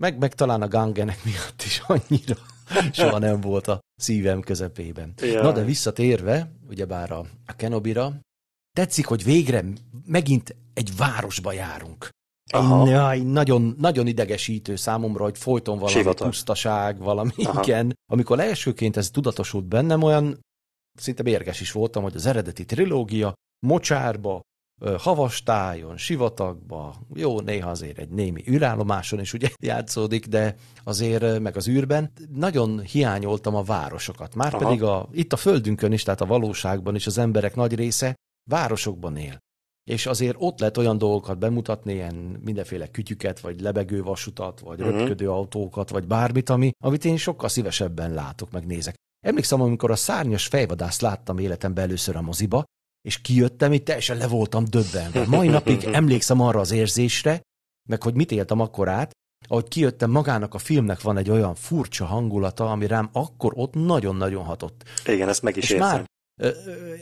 Speaker 1: meg, meg talán a gangenek miatt is annyira soha nem volt a szívem közepében. Jaj. Na de visszatérve, ugyebár a, a Kenobira, tetszik, hogy végre megint egy városba járunk. Egy, nagyon, nagyon idegesítő számomra, hogy folyton valami Sivatag. pusztaság, valami, Aha. igen. Amikor elsőként ez tudatosult bennem, olyan szinte mérges is voltam, hogy az eredeti trilógia mocsárba, havastájon, sivatagba, jó, néha azért egy némi űrállomáson is ugye játszódik, de azért meg az űrben nagyon hiányoltam a városokat. Márpedig a, itt a földünkön is, tehát a valóságban is az emberek nagy része városokban él. És azért ott lehet olyan dolgokat bemutatni, ilyen mindenféle kütyüket, vagy lebegő vasutat, vagy uh-huh. röpködő autókat, vagy bármit, ami, amit én sokkal szívesebben látok, meg nézek. Emlékszem, amikor a szárnyas fejvadászt láttam életemben először a moziba, és kijöttem, itt teljesen le voltam döbbenve. Mai napig emlékszem arra az érzésre, meg hogy mit éltem akkor át, ahogy kijöttem, magának a filmnek van egy olyan furcsa hangulata, ami rám akkor ott nagyon-nagyon hatott.
Speaker 2: Igen, ezt meg is és értem. Már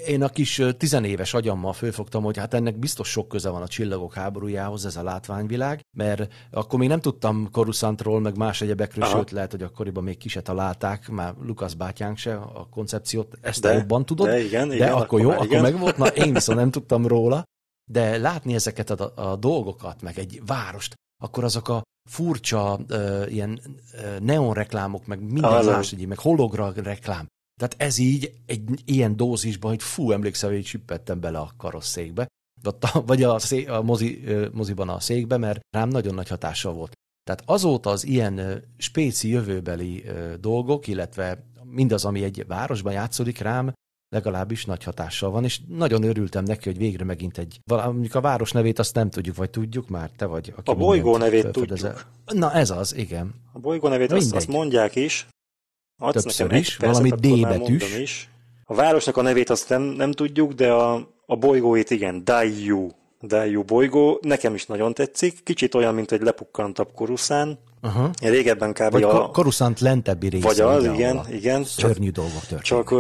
Speaker 1: én a kis tizenéves agyammal fölfogtam, hogy hát ennek biztos sok köze van a csillagok háborújához, ez a látványvilág, mert akkor még nem tudtam Coruscantról, meg más egyebekről, Aha. sőt lehet, hogy akkoriban még ki se találták, már Lukasz bátyánk se a koncepciót, ezt de, jobban tudod.
Speaker 2: De igen,
Speaker 1: de
Speaker 2: igen,
Speaker 1: akkor, akkor jó, igen. akkor meg volt, na én viszont nem tudtam róla, de látni ezeket a, a dolgokat, meg egy várost, akkor azok a furcsa uh, ilyen uh, neonreklámok, meg minden más, meg hologram reklám, tehát ez így egy ilyen dózisban, hogy fú, emlékszel, hogy süppettem bele a karosszékbe, vagy a, szé, a mozi, moziban a székbe, mert rám nagyon nagy hatással volt. Tehát azóta az ilyen spéci jövőbeli dolgok, illetve mindaz, ami egy városban játszódik rám, legalábbis nagy hatással van, és nagyon örültem neki, hogy végre megint egy, mondjuk a város nevét azt nem tudjuk, vagy tudjuk már, te vagy.
Speaker 2: Aki a bolygó nevét tudjuk.
Speaker 1: Na ez az, igen.
Speaker 2: A bolygó nevét azt, azt mondják is,
Speaker 1: Adsz Többször is, valami D betűs.
Speaker 2: Is. A városnak a nevét azt nem, nem tudjuk, de a, a bolygóit igen, Daiyu. Daiyu bolygó, nekem is nagyon tetszik, kicsit olyan, mint egy lepukkantabb koruszán. Uh-huh. Régebben kb.
Speaker 1: Vagy a... koruszánt lentebbi része.
Speaker 2: Vagy az, igen, igen.
Speaker 1: Szörnyű dolgok történnek.
Speaker 2: Csak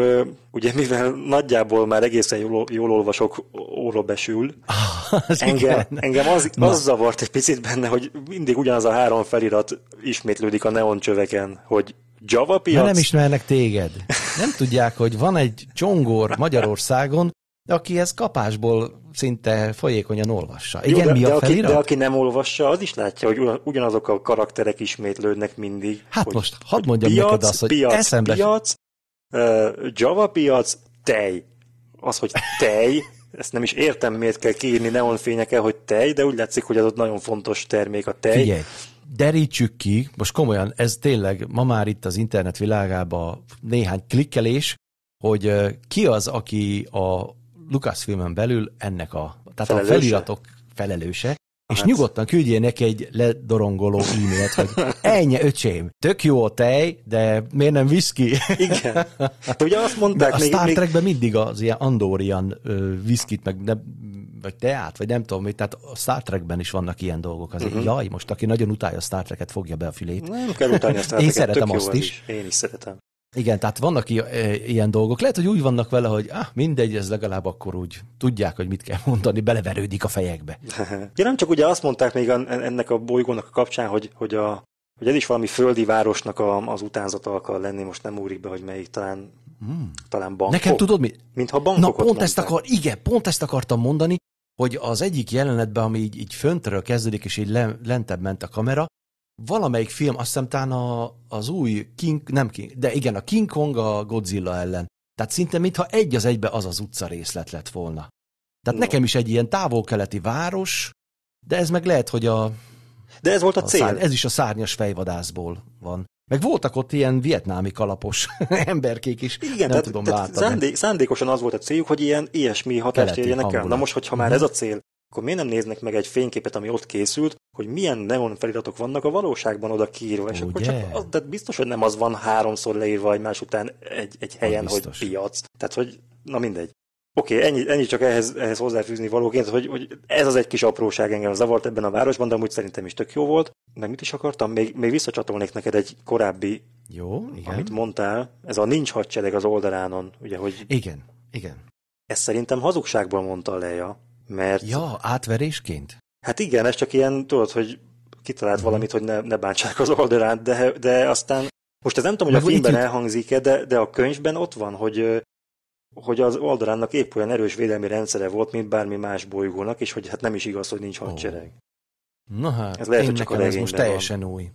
Speaker 2: ugye mivel nagyjából már egészen jól, jól olvasok, óra besül, engem, engem az, az zavart egy picit benne, hogy mindig ugyanaz a három felirat ismétlődik a neoncsöveken, hogy Java piac?
Speaker 1: De nem ismernek téged. Nem tudják, hogy van egy csongor Magyarországon, aki ezt kapásból szinte folyékonyan olvassa. Igen, Jó, de, mi a
Speaker 2: de
Speaker 1: felirat?
Speaker 2: Aki, de aki nem olvassa, az is látja, hogy ugyanazok a karakterek ismétlődnek mindig.
Speaker 1: Hát hogy, most hadd mondjam piac, neked azt, hogy piac, eszembe...
Speaker 2: Piac, uh, Java piac, tej. Az, hogy tej, ezt nem is értem, miért kell kiírni neonfényekkel, hogy tej, de úgy látszik, hogy az ott nagyon fontos termék a tej.
Speaker 1: Figyelj, derítsük ki, most komolyan, ez tényleg ma már itt az internet világában néhány klikkelés, hogy ki az, aki a Lucasfilmen belül ennek a, tehát felelőse? a feliratok felelőse, és hát. nyugodtan küldjél neki egy ledorongoló e-mailt, hogy ennyi öcsém, tök jó a tej, de miért nem viszki?
Speaker 2: Igen. De ugye azt mondták,
Speaker 1: de a még, Star Trekben még... mindig az ilyen Andorian viszkit, meg ne, vagy teát, vagy nem tudom, tehát a Star Trekben is vannak ilyen dolgok. Azért, uh-huh. jaj, most aki nagyon utálja a Star Treket, fogja be a fülét.
Speaker 2: Nem kell utálni a Star
Speaker 1: Én szeretem azt is.
Speaker 2: is. Én is szeretem.
Speaker 1: Igen, tehát vannak e, ilyen dolgok. Lehet, hogy úgy vannak vele, hogy ah, mindegy, ez legalább akkor úgy tudják, hogy mit kell mondani, beleverődik a fejekbe.
Speaker 2: Ja, nem csak ugye azt mondták még ennek a bolygónak a kapcsán, hogy, hogy, a, hogy ez is valami földi városnak a, az utánzata akar lenni, most nem úrik be, hogy melyik, talán, hmm. talán Bangkok.
Speaker 1: Nekem tudod mi?
Speaker 2: Mintha
Speaker 1: Na
Speaker 2: Bangkokot
Speaker 1: pont
Speaker 2: mondták.
Speaker 1: ezt, akar, igen, pont ezt akartam mondani, hogy az egyik jelenetben, ami így, így föntről kezdődik, és így le, lentebb ment a kamera, valamelyik film, azt hiszem talán a, az új King, nem King, de igen, a King Kong a Godzilla ellen. Tehát szinte mintha egy az egybe az az utca részlet lett volna. Tehát
Speaker 2: No.
Speaker 1: nekem is egy ilyen távol-keleti város, de ez meg lehet, hogy a,
Speaker 2: De ez volt a
Speaker 1: a
Speaker 2: cél.
Speaker 1: szár, ez is a szárnyas fejvadászból van. Meg voltak ott ilyen vietnámi kalapos emberkék is.
Speaker 2: Igen,
Speaker 1: nem
Speaker 2: tehát,
Speaker 1: tudom,
Speaker 2: tehát
Speaker 1: láttad
Speaker 2: szándék, szándékosan az volt a céljuk, hogy ilyen ilyesmi hatást érjenek el. Na most, hogyha már ez a cél, akkor miért nem néznek meg egy fényképet, ami ott készült, hogy milyen neon feliratok vannak a valóságban oda kiírva, és akkor
Speaker 1: Ugye?
Speaker 2: csak az, tehát biztos, hogy nem az van háromszor leírva egymás után egy, egy helyen, hogy piac. Tehát, hogy na mindegy. Oké, okay, ennyi, ennyi csak ehhez, ehhez hozzáfűzni valóként, hogy, hogy ez az egy kis apróság engem zavart ebben a városban, de amúgy szerintem is tök jó volt. Meg mit is akartam? Még, még visszacsatolnék neked egy korábbi,
Speaker 1: Jó, igen.
Speaker 2: amit mondtál, ez a nincs hadsereg az oldalánon, ugye, hogy
Speaker 1: Igen, igen.
Speaker 2: ezt szerintem hazugságból mondta Leia, mert
Speaker 1: Ja, átverésként?
Speaker 2: hát igen, ez csak ilyen, tudod, hogy kitalált
Speaker 1: Mhm.
Speaker 2: valamit, hogy ne, ne bántsák az oldalán, de, de aztán most ez nem tudom, hogy
Speaker 1: Meg
Speaker 2: a filmben elhangzik-e, de, de a könyvben ott van, hogy hogy az oldalánnak épp olyan erős védelmi rendszere volt, mint bármi más bolygónak, és hogy hát nem is igaz, hogy nincs hadsereg.
Speaker 1: Na hát,
Speaker 2: Ez lehet,
Speaker 1: én
Speaker 2: hogy csak a
Speaker 1: nekem ez most teljesen új.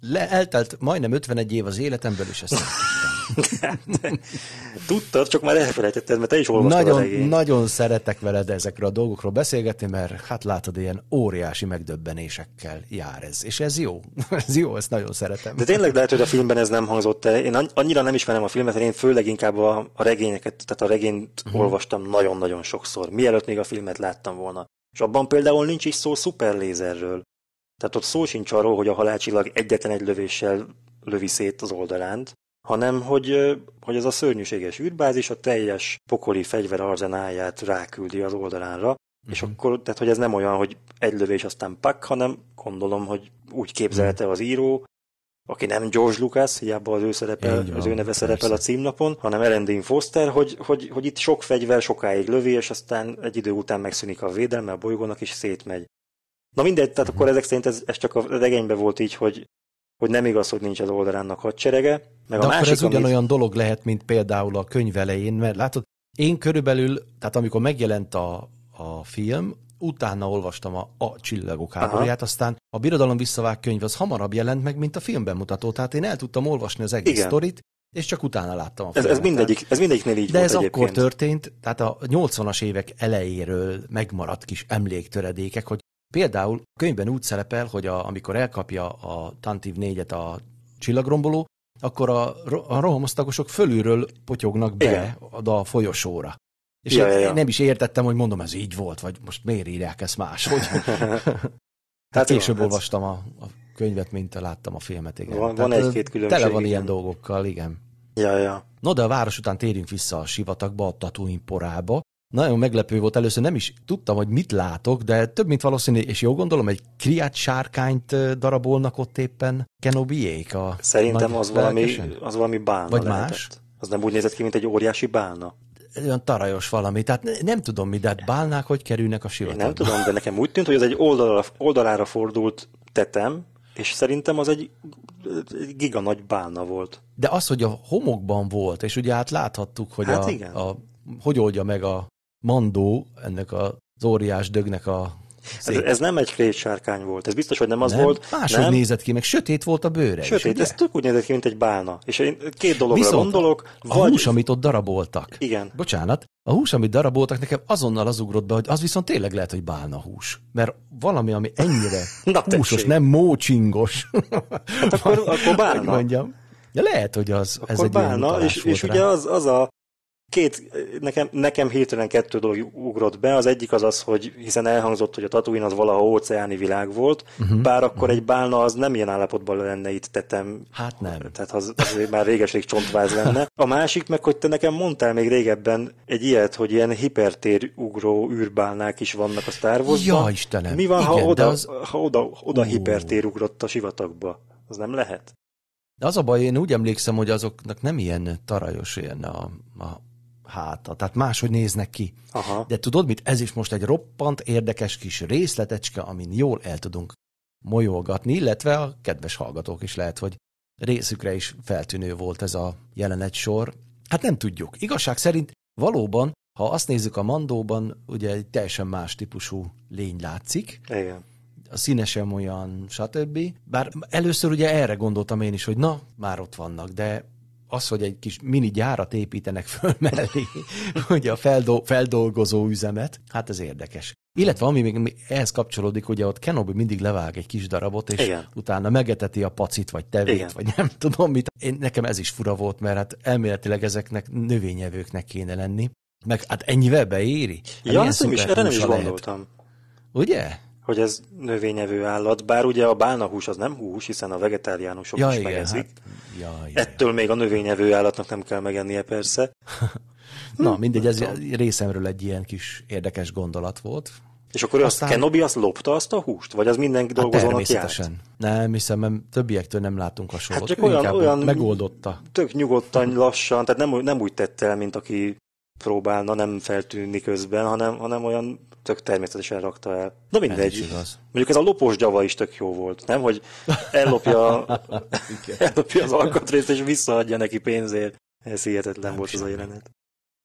Speaker 1: Le, eltelt majdnem 51 év az életemből, és ezt
Speaker 2: Tudtad, csak már elfelejtetted, mert te is olvastad a
Speaker 1: nagyon, nagyon szeretek veled ezekről a dolgokról beszélgetni, mert hát látod, ilyen óriási megdöbbenésekkel jár ez. És ez jó. ez jó, ezt nagyon szeretem.
Speaker 2: De tényleg lehet, hogy a filmben ez nem hangzott el. Én anny- annyira nem ismerem a filmet, én főleg inkább a, a regényeket, tehát a regényt uh-huh. olvastam nagyon-nagyon sokszor, mielőtt még a filmet láttam volna. És abban például nincs is szó szuperlézerről. Tehát ott szó sincs arról, hogy a halálcsillag egyetlen egy lövéssel lövi szét az oldalánt, hanem hogy, hogy ez a szörnyűséges űrbázis a teljes pokoli fegyver arzenáját ráküldi az oldalánra, uh-huh. és akkor, tehát hogy ez nem olyan, hogy egy lövés aztán pak, hanem gondolom, hogy úgy képzelte az író, aki nem George Lucas, hiába az ő, szerepel,
Speaker 1: Így van,
Speaker 2: az ő neve
Speaker 1: persze.
Speaker 2: szerepel a címlapon, hanem Ellen Dean Foster, hogy, hogy, hogy itt sok fegyver sokáig lövi, és aztán egy idő után megszűnik a védelme a bolygónak, és szétmegy. Na mindegy, tehát akkor ezek szerint ez, ez csak a regényben volt így, hogy, hogy nem igaz, hogy nincs az oldalánnak hadserege. Meg
Speaker 1: De
Speaker 2: a
Speaker 1: akkor
Speaker 2: másik,
Speaker 1: ez ugyanolyan dolog lehet, mint például a könyv elején, mert látod, én körülbelül, tehát amikor megjelent a, a film, utána olvastam a, a Csillagok háborúját, aztán a Birodalom visszavág könyv az hamarabb jelent meg, mint a filmben mutató, tehát én el tudtam olvasni az egész
Speaker 2: Igen.
Speaker 1: sztorit, és csak utána láttam a
Speaker 2: Ez,
Speaker 1: filmet.
Speaker 2: ez, mindegyik, ez mindegyiknél így
Speaker 1: De
Speaker 2: volt
Speaker 1: ez
Speaker 2: egyébként.
Speaker 1: akkor történt, tehát a 80-as évek elejéről megmaradt kis emléktöredékek, hogy például a könyvben úgy szerepel, hogy a, amikor elkapja a Tantiv 4-et a csillagromboló, akkor a, a rohamosztagosok fölülről potyognak be
Speaker 2: Igen.
Speaker 1: oda a folyosóra. És
Speaker 2: Ja,
Speaker 1: én,
Speaker 2: ja,
Speaker 1: nem is értettem, hogy mondom, ez így volt, vagy most miért írják ezt máshogy. Tehát
Speaker 2: jó,
Speaker 1: később
Speaker 2: hát-
Speaker 1: olvastam a, a könyvet, mint láttam a filmet, igen.
Speaker 2: Van-
Speaker 1: Tehát,
Speaker 2: van egy-két különbség,
Speaker 1: Tele van
Speaker 2: igen.
Speaker 1: ilyen dolgokkal, igen.
Speaker 2: Ja, ja.
Speaker 1: No, de a város után térjünk vissza a sivatagba, a Tatooine porába. Nagyon meglepő volt, először nem is tudtam, hogy mit látok, de több mint valószínű, és jó gondolom, egy kriát sárkányt darabolnak ott éppen Kenobiék a
Speaker 2: Szerintem az valami, az valami bálna
Speaker 1: Vagy
Speaker 2: lehetett.
Speaker 1: más?
Speaker 2: Az nem úgy nézett ki, mint egy óriási bálna.
Speaker 1: Olyan tarajos valami, tehát ne- nem tudom mi, de hát bálnák hogy kerülnek a sivatagba.
Speaker 2: nem tudom, de nekem úgy tűnt, hogy ez egy oldalára, oldalára fordult tetem, és szerintem az egy, egy giga nagy bálna volt.
Speaker 1: De az, hogy a homokban volt, és ugye hát láthattuk, hogy
Speaker 2: Hát
Speaker 1: a,
Speaker 2: igen.
Speaker 1: a, hogy oldja meg a mandó ennek az óriás dögnek a
Speaker 2: Ez,
Speaker 1: szép
Speaker 2: ez nem egy sárkány volt, ez biztos, hogy nem az
Speaker 1: nem?
Speaker 2: volt.
Speaker 1: Máshogy
Speaker 2: nem,
Speaker 1: nézett ki, meg sötét volt a bőre
Speaker 2: Sőt,
Speaker 1: is,
Speaker 2: ez tök úgy nézett ki, mint egy bálna. És én két dologra
Speaker 1: Viszont
Speaker 2: gondolok.
Speaker 1: A hús, amit ott daraboltak.
Speaker 2: Igen.
Speaker 1: Bocsánat, a hús, amit daraboltak, nekem azonnal az ugrott be, hogy az viszont tényleg lehet, hogy bálna hús. Mert valami, ami ennyire
Speaker 2: Na,
Speaker 1: húsos,
Speaker 2: tessék.
Speaker 1: nem mócsingos. Hát
Speaker 2: akkor- akkor bálna.
Speaker 1: Hogy mondjam. Ja, lehet, hogy az, ez
Speaker 2: Akkor
Speaker 1: egy ilyen
Speaker 2: bálna, és, és ugye az, az a két, nekem, nekem hirtelen kettő dolog ugrott be. Az egyik az az, hogy hiszen elhangzott, hogy a Tatooine az valaha óceáni világ volt, uh-huh, bár akkor uh-huh. egy bálna az nem ilyen állapotban lenne itt tetem.
Speaker 1: Hát nem.
Speaker 2: Tehát az, az már réges-rég csontváz lenne. A másik meg, hogy te nekem mondtál még régebben egy ilyet, hogy ilyen hipertér ugró űrbálnák is vannak a Star Wars-ban.
Speaker 1: Ja, Istenem.
Speaker 2: Mi van, ha
Speaker 1: Igen, de
Speaker 2: oda,
Speaker 1: az-
Speaker 2: ha oda, oda
Speaker 1: Ú.
Speaker 2: hipertér ugrott a sivatagba? Az nem lehet?
Speaker 1: De az a baj, én úgy emlékszem, hogy azoknak nem ilyen tarajos ilyen a, a háta, tehát máshogy néznek ki.
Speaker 2: Aha.
Speaker 1: De tudod mit? Ez is most egy roppant érdekes kis részletecske, amin jól el tudunk molyolgatni, illetve a kedves hallgatók is lehet, hogy részükre is feltűnő volt ez a jelenet sor. Hát nem tudjuk. Igazság szerint valóban, ha azt nézzük a mandóban, ugye egy teljesen más típusú lény látszik,
Speaker 2: Igen.
Speaker 1: a színe sem olyan, stb. Bár először ugye erre gondoltam én is, hogy na, már ott vannak, de az, hogy egy kis mini gyárat építenek föl mellé, ugye a feldol- feldolgozó üzemet, hát ez érdekes. Illetve ami még ehhez kapcsolódik, ugye ott Kenobi mindig levág egy kis darabot, és
Speaker 2: Igen.
Speaker 1: utána megeteti a pacit, vagy tevét,
Speaker 2: Igen.
Speaker 1: vagy nem tudom mit. Én, nekem ez is fura volt, mert hát elméletileg ezeknek növényevőknek kéne lenni. Meg hát ennyivel beéri? Hát
Speaker 2: Ja, ezt nem is, erre nem is
Speaker 1: húsa lehet.
Speaker 2: gondoltam,
Speaker 1: Ugye?
Speaker 2: Hogy ez növényevő állat, bár ugye a bálnahús az nem hús, hiszen a vegetáriánusok
Speaker 1: Ja,
Speaker 2: is
Speaker 1: igen,
Speaker 2: megeszik.
Speaker 1: hát, ja, ja, ja.
Speaker 2: Ettől még a növényevő állatnak nem kell megennie persze.
Speaker 1: Na, mindegy, ez részemről egy ilyen kis érdekes gondolat volt.
Speaker 2: És akkor azt
Speaker 1: Aztán-
Speaker 2: Kenobi azt lopta azt a húst? Vagy az mindenki
Speaker 1: Hát
Speaker 2: dolgozónak járt?
Speaker 1: természetesen. Nem hiszem, mert többiektől nem látunk hasonlót.
Speaker 2: Hát csak
Speaker 1: Ő
Speaker 2: olyan- olyan-
Speaker 1: megoldotta.
Speaker 2: Tök nyugodtan, lassan, tehát nem, nem úgy tette el, mint aki próbálna nem feltűnni közben, hanem, hanem olyan tök természetesen rakta el. Na
Speaker 1: Ez
Speaker 2: mindegy.
Speaker 1: is igaz.
Speaker 2: Mondjuk ez a lopós gyava is tök jó volt, nem? Hogy ellopja, ellopja az alkatrészt és visszaadja neki pénzért. Ez hihetetlen
Speaker 1: Nem
Speaker 2: volt az a jelenet.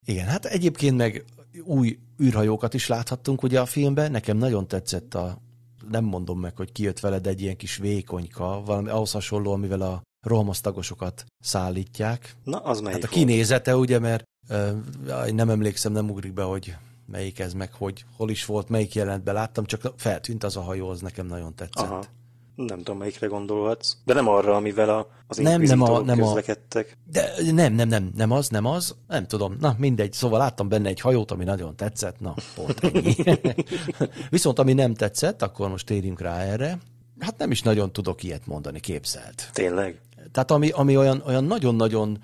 Speaker 1: Igen, hát egyébként meg új űrhajókat is láthattunk ugye a filmben. Nekem nagyon tetszett a, nem mondom meg, hogy kijött veled egy ilyen kis vékonyka, valami ahhoz hasonló, amivel a rohamosztagosokat szállítják.
Speaker 2: Na, az melyik
Speaker 1: Hát a
Speaker 2: volt?
Speaker 1: kinézete, ugye, mert nem emlékszem, nem ugrik be, hogy melyik ez meg, hogy hol is volt, melyik jelentben láttam, csak feltűnt az a hajó, az nekem nagyon tetszett.
Speaker 2: Aha. Nem tudom, melyikre gondolhatsz. De nem arra, amivel a, az
Speaker 1: Nem, nem a- nem a-
Speaker 2: közlekedtek.
Speaker 1: De nem, nem, nem, nem az, nem az, nem tudom. Na, mindegy, szóval láttam benne egy hajót, ami nagyon tetszett, na, pont ennyi. Viszont ami nem tetszett, akkor most térjünk rá erre. Hát nem is nagyon tudok ilyet mondani, képzelt.
Speaker 2: Tényleg?
Speaker 1: Tehát ami, ami olyan, olyan nagyon-nagyon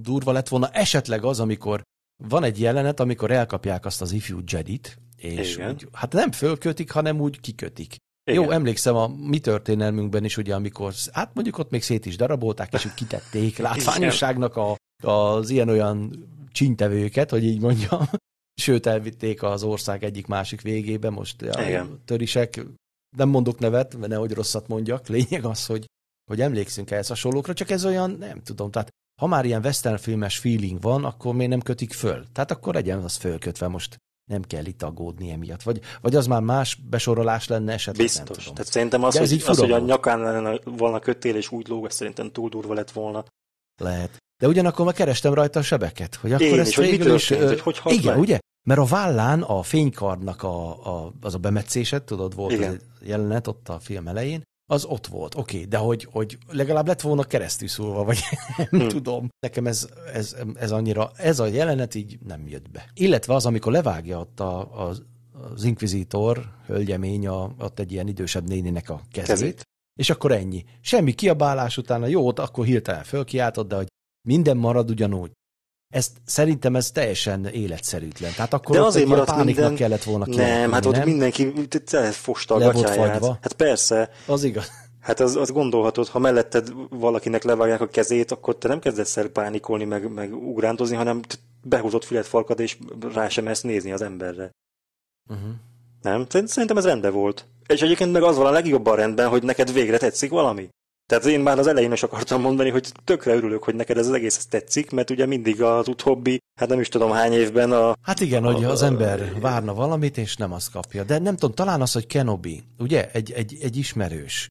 Speaker 1: durva lett volna, esetleg az, amikor van egy jelenet, amikor elkapják azt az ifjú Jedit, és
Speaker 2: Igen.
Speaker 1: úgy, hát nem fölkötik, hanem úgy kikötik.
Speaker 2: Igen.
Speaker 1: Jó, emlékszem a mi történelmünkben is, ugye, amikor, hát mondjuk ott még szét is darabolták, és úgy kitették látványosságnak a, az ilyen-olyan csintevőket, hogy így mondjam. Sőt, elvitték az ország egyik másik végébe, most a
Speaker 2: Igen.
Speaker 1: törisek, nem mondok nevet, mert nehogy rosszat mondjak, lényeg az, hogy, hogy emlékszünk ehhez hasonlókra, csak ez olyan, nem tudom, tehát ha már ilyen western filmes feeling van, akkor miért nem kötik föl? Tehát akkor legyen az fölkötve, most nem kell itt aggódni emiatt. Vagy, vagy az már más besorolás lenne esetleg, nem
Speaker 2: Biztos.
Speaker 1: tudom.
Speaker 2: Tehát szerintem az,
Speaker 1: De
Speaker 2: hogy, az, hogy a nyakán lenne volna kötél és úgy lóg, ez szerintem túl durva lett volna.
Speaker 1: Lehet. De ugyanakkor meg kerestem rajta a sebeket, hogy akkor
Speaker 2: Én
Speaker 1: ezt
Speaker 2: is, hogy
Speaker 1: végül is,
Speaker 2: történt, hogy hogy halt
Speaker 1: Igen,
Speaker 2: meg?
Speaker 1: ugye? Mert a vállán a fénykardnak a, a, az a bemetszésed, tudod, volt
Speaker 2: Igen.
Speaker 1: egy jelenet ott a film elején, az ott volt, oké, okay, de hogy, hogy legalább lett volna keresztül szólva, vagy nem
Speaker 2: Hm.
Speaker 1: tudom. Nekem ez, ez, ez annyira, ez a jelenet így nem jött be. Illetve az, amikor levágja ott a, az, az inkvizitor, hölgyemény, a, ott egy ilyen idősebb néninek a kezét,
Speaker 2: Kezét.
Speaker 1: és akkor ennyi. Semmi kiabálás utána, jó, ott akkor hirtelen fölkiáltott, de hogy minden marad ugyanúgy. Ezt, szerintem ez teljesen életszerűtlen. Tehát akkor
Speaker 2: De azért maradt
Speaker 1: pániknak
Speaker 2: minden...
Speaker 1: kellett volna
Speaker 2: Nem,
Speaker 1: kialakulni,
Speaker 2: hát ott
Speaker 1: nem?
Speaker 2: mindenki fosta a gatyáját. Hát persze,
Speaker 1: Az igaz.
Speaker 2: hát az, az gondolhatod, ha melletted valakinek levágják a kezét, akkor te nem kezdesz el pánikolni, meg, meg ugrándozni, hanem behúzott filet farkad, és rá sem ezt nézni az emberre.
Speaker 1: Uh-huh.
Speaker 2: Nem? Szerint- Szerintem ez rendben volt. És egyébként meg az van a legjobban rendben, hogy neked végre tetszik valami. Tehát én már az elején is akartam mondani, hogy tökre örülök, hogy neked ez az egész tetszik, mert ugye mindig az utóbbi, hát nem is tudom hány évben a...
Speaker 1: Hát igen, hogy az
Speaker 2: A-
Speaker 1: ember várna valamit, és nem azt kapja. De nem tudom, talán az, hogy Kenobi, ugye, egy, egy, egy ismerős.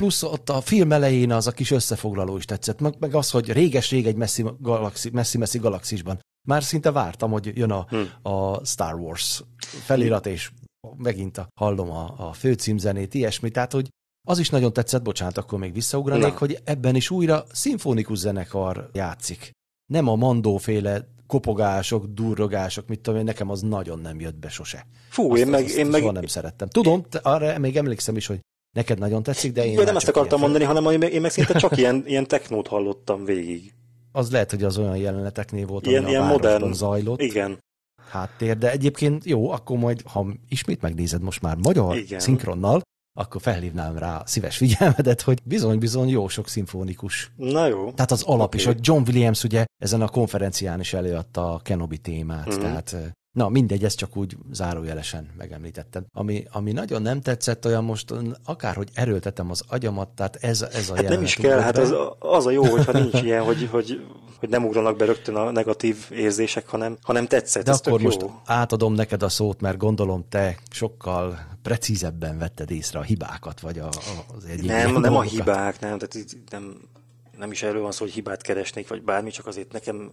Speaker 1: Plusz ott a film elején az a kis összefoglaló is tetszett, meg, meg az, hogy réges-rég egy messzi, galaxi, messzi-messzi galaxisban. Már szinte vártam, hogy jön a,
Speaker 2: Hm.
Speaker 1: a Star Wars felirat, és megint a, hallom a, a főcímzenét, ilyesmi, tehát hogy az is nagyon tetszett, bocsánat, akkor még visszaugranék,
Speaker 2: Na.
Speaker 1: hogy ebben is újra szimfonikus zenekar játszik. Nem a mandóféle kopogások, durrogások, mit tudom én, nekem az nagyon nem jött be sose.
Speaker 2: Fú,
Speaker 1: Azt,
Speaker 2: én meg,
Speaker 1: azt
Speaker 2: én meg
Speaker 1: soha nem szerettem. Tudom, te arra még emlékszem is, hogy neked nagyon tetszik, de én
Speaker 2: Jó, nem ezt akartam
Speaker 1: ilyen
Speaker 2: mondani, hanem én meg, meg szinte csak ilyen, ilyen technót hallottam végig.
Speaker 1: Az lehet, hogy az olyan jeleneteknél volt,
Speaker 2: Ilyen, ilyen
Speaker 1: a
Speaker 2: modern.
Speaker 1: zajlott.
Speaker 2: Igen.
Speaker 1: háttér, de egyébként jó, akkor majd, ha ismét megnézed most már magyar
Speaker 2: Igen.
Speaker 1: szinkronnal, akkor felhívnám rá szíves figyelmedet, hogy bizony-bizony jó sok szimfonikus.
Speaker 2: Na jó.
Speaker 1: Tehát az alap is, hogy John Williams ugye ezen a konferencián is előadta a Kenobi témát,
Speaker 2: Mhm.
Speaker 1: tehát Na, mindegy, ezt csak úgy zárójelesen megemlítettem. Ami, ami nagyon nem tetszett, olyan most akárhogy erőltetem az agyamat, tehát ez, ez a
Speaker 2: Hát nem is kell, hát az, az a jó, hogyha nincs ilyen, hogy, hogy, hogy nem ugranak be rögtön a negatív érzések, hanem, hanem tetszett.
Speaker 1: De
Speaker 2: ez
Speaker 1: akkor most
Speaker 2: jó.
Speaker 1: átadom neked a szót, mert gondolom te sokkal precízebben vetted észre a hibákat, vagy a, a- az egyik
Speaker 2: Nem, nem a hibák, nem, tehát itt nem, nem is erről van szó, hogy hibát keresnék, vagy bármi, csak azért nekem,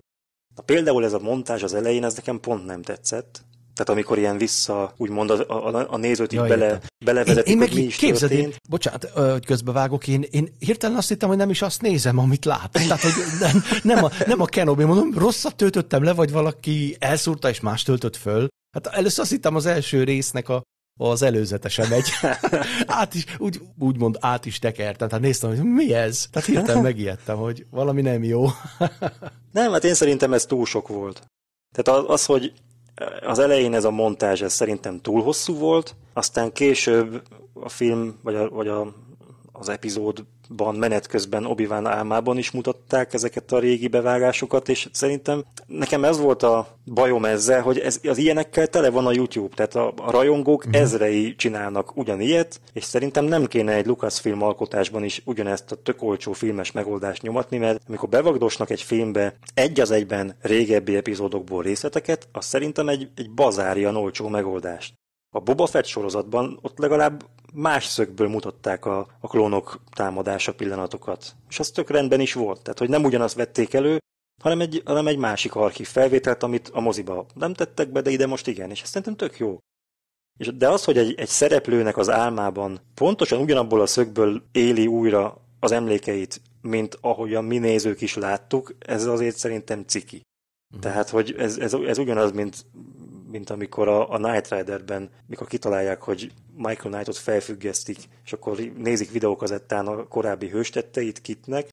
Speaker 2: na például ez a montázs az elején, ez nekem pont nem tetszett. Tehát amikor ilyen vissza, úgymond a, a, a nézőt így
Speaker 1: Ja,
Speaker 2: bele,
Speaker 1: értem.
Speaker 2: belevezetik,
Speaker 1: én, én meg
Speaker 2: hogy mi is
Speaker 1: képzeld, én, bocsánat, hogy közbevágok, én, én hirtelen azt hittem, hogy nem is azt nézem, amit lát. Tehát, hogy nem, nem, a, nem a Kenobi, mondom, rosszat töltöttem le, vagy valaki elszúrta és más töltött föl. Hát először azt hittem az első résznek a, az előzetese megy. át is, úgy, úgymond át is tekertem. Tehát néztem, hogy mi ez? Tehát hirtelen megijedtem, hogy valami nem jó.
Speaker 2: Nem, hát én szerintem ez túl sok volt. Tehát az, hogy az elején ez a montázs, ez szerintem túl hosszú volt, aztán később a film, vagy, a, vagy a, az epizódban menet közben obi álmában is mutatták ezeket a régi bevágásokat, és szerintem nekem ez volt a bajom ezzel, hogy ez, az ilyenekkel tele van a YouTube, tehát a, a rajongók uh-huh. ezrei csinálnak ugyanilyet, és szerintem nem kéne egy Lucasfilm alkotásban is ugyanezt a tök olcsó filmes megoldást nyomatni, mert amikor bevagdosnak egy filmbe egy az egyben régebbi epizódokból részleteket, az szerintem egy, egy bazárian olcsó megoldást. A Boba Fett sorozatban ott legalább más szögből mutatták a, a klónok támadása pillanatokat. És az tök rendben is volt. Tehát, hogy nem ugyanazt vették elő, hanem egy, hanem egy másik archív felvételt, amit a moziba nem tettek be, de ide most igen. És ez szerintem tök jó. És, de az, hogy egy, egy szereplőnek az álmában pontosan ugyanabból a szögből éli újra az emlékeit, mint ahogyan mi nézők is láttuk, ez azért szerintem ciki. Tehát, hogy ez, ez, ez ugyanaz, mint, mint amikor a, a Night Riderben, mikor kitalálják, hogy Michael Knightot felfüggesztik, és akkor nézik videókazettán a korábbi hőstetteit Kitnek,